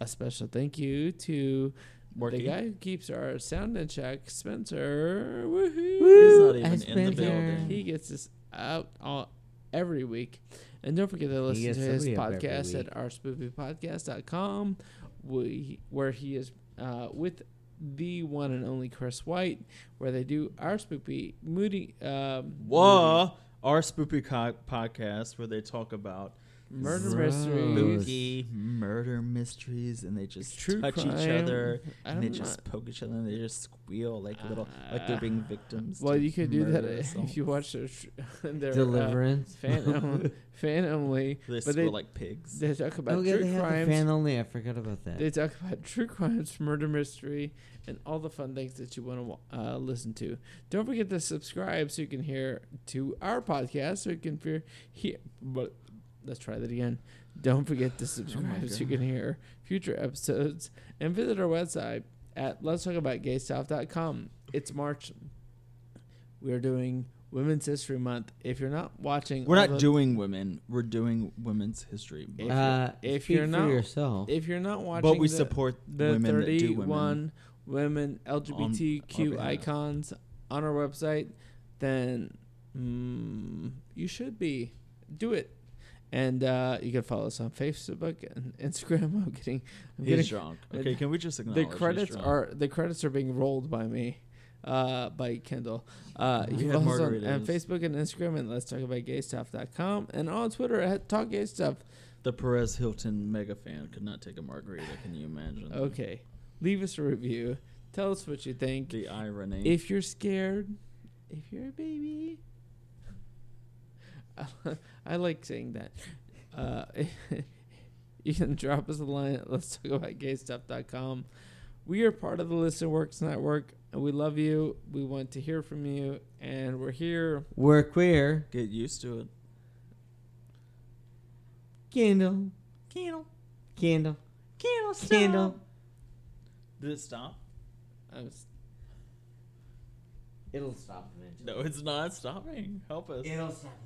A special thank you to the guy who keeps our sound in check, Spencer. Woohoo! He's not even I in the building. He gets us out all, every week. And don't forget to listen to his somebody up every podcast week. at ourspoopypodcast.com, we, where he is uh, with the one and only Chris White, where they do our spoopy, moody. Um, Whoa, our spoopy co- podcast where they talk about murder Gross. mysteries, spooky murder mysteries, and they just True touch each other, I and they don't just know. poke each other, and they just squeal like little, like they're being victims. Well, to you could do that murder if you watch their, tr- their uh, Deliverance. fan only, fan only. They but squeal they like pigs. they talk about oh yeah, true they have the crimes. fan only. I forgot about that. They talk about true crimes, murder mystery, and all the fun things that you want to uh, listen to. Don't forget to subscribe so you can hear to our podcast. So you can hear, hear but let's try that again. Don't forget to subscribe so you can hear future episodes and visit our website at let's talk about gaystuff.com. It's March. We are doing Women's History Month. If you're not watching, We're not the- doing women. We're doing women's history. If Month. you're- uh, if speak you're for not- yourself, If you're not watching, but we the- support the women that do 31 women. women LGBTQ behalf. icons on our website, then mm, you should be. Do it. And uh, you can follow us on Facebook and Instagram. I'm getting, I'm He's getting drunk. Okay, can we just the acknowledge he's credits are the credits are being rolled by me, uh, by Kendall. Uh, We you can follow us on, on. Facebook and Instagram and let's talk about gaystuff.com and on Twitter at talk gay stuff. The Perez Hilton mega fan could not take a margarita. Can you imagine? Okay, leave us a review. Tell us what you think. The irony. If you're scared, if you're a baby, I like saying that. Uh, you can drop us a line at let's talk about gaystuff.com. We are part of the Listen Works Network, and we love you. We want to hear from you, and we're here. we're queer. Get used to it. Candle, Candle. candle, Candle. candle. Did it stop? I was, It'll stop eventually. No, it's not stopping. Help us. It'll stop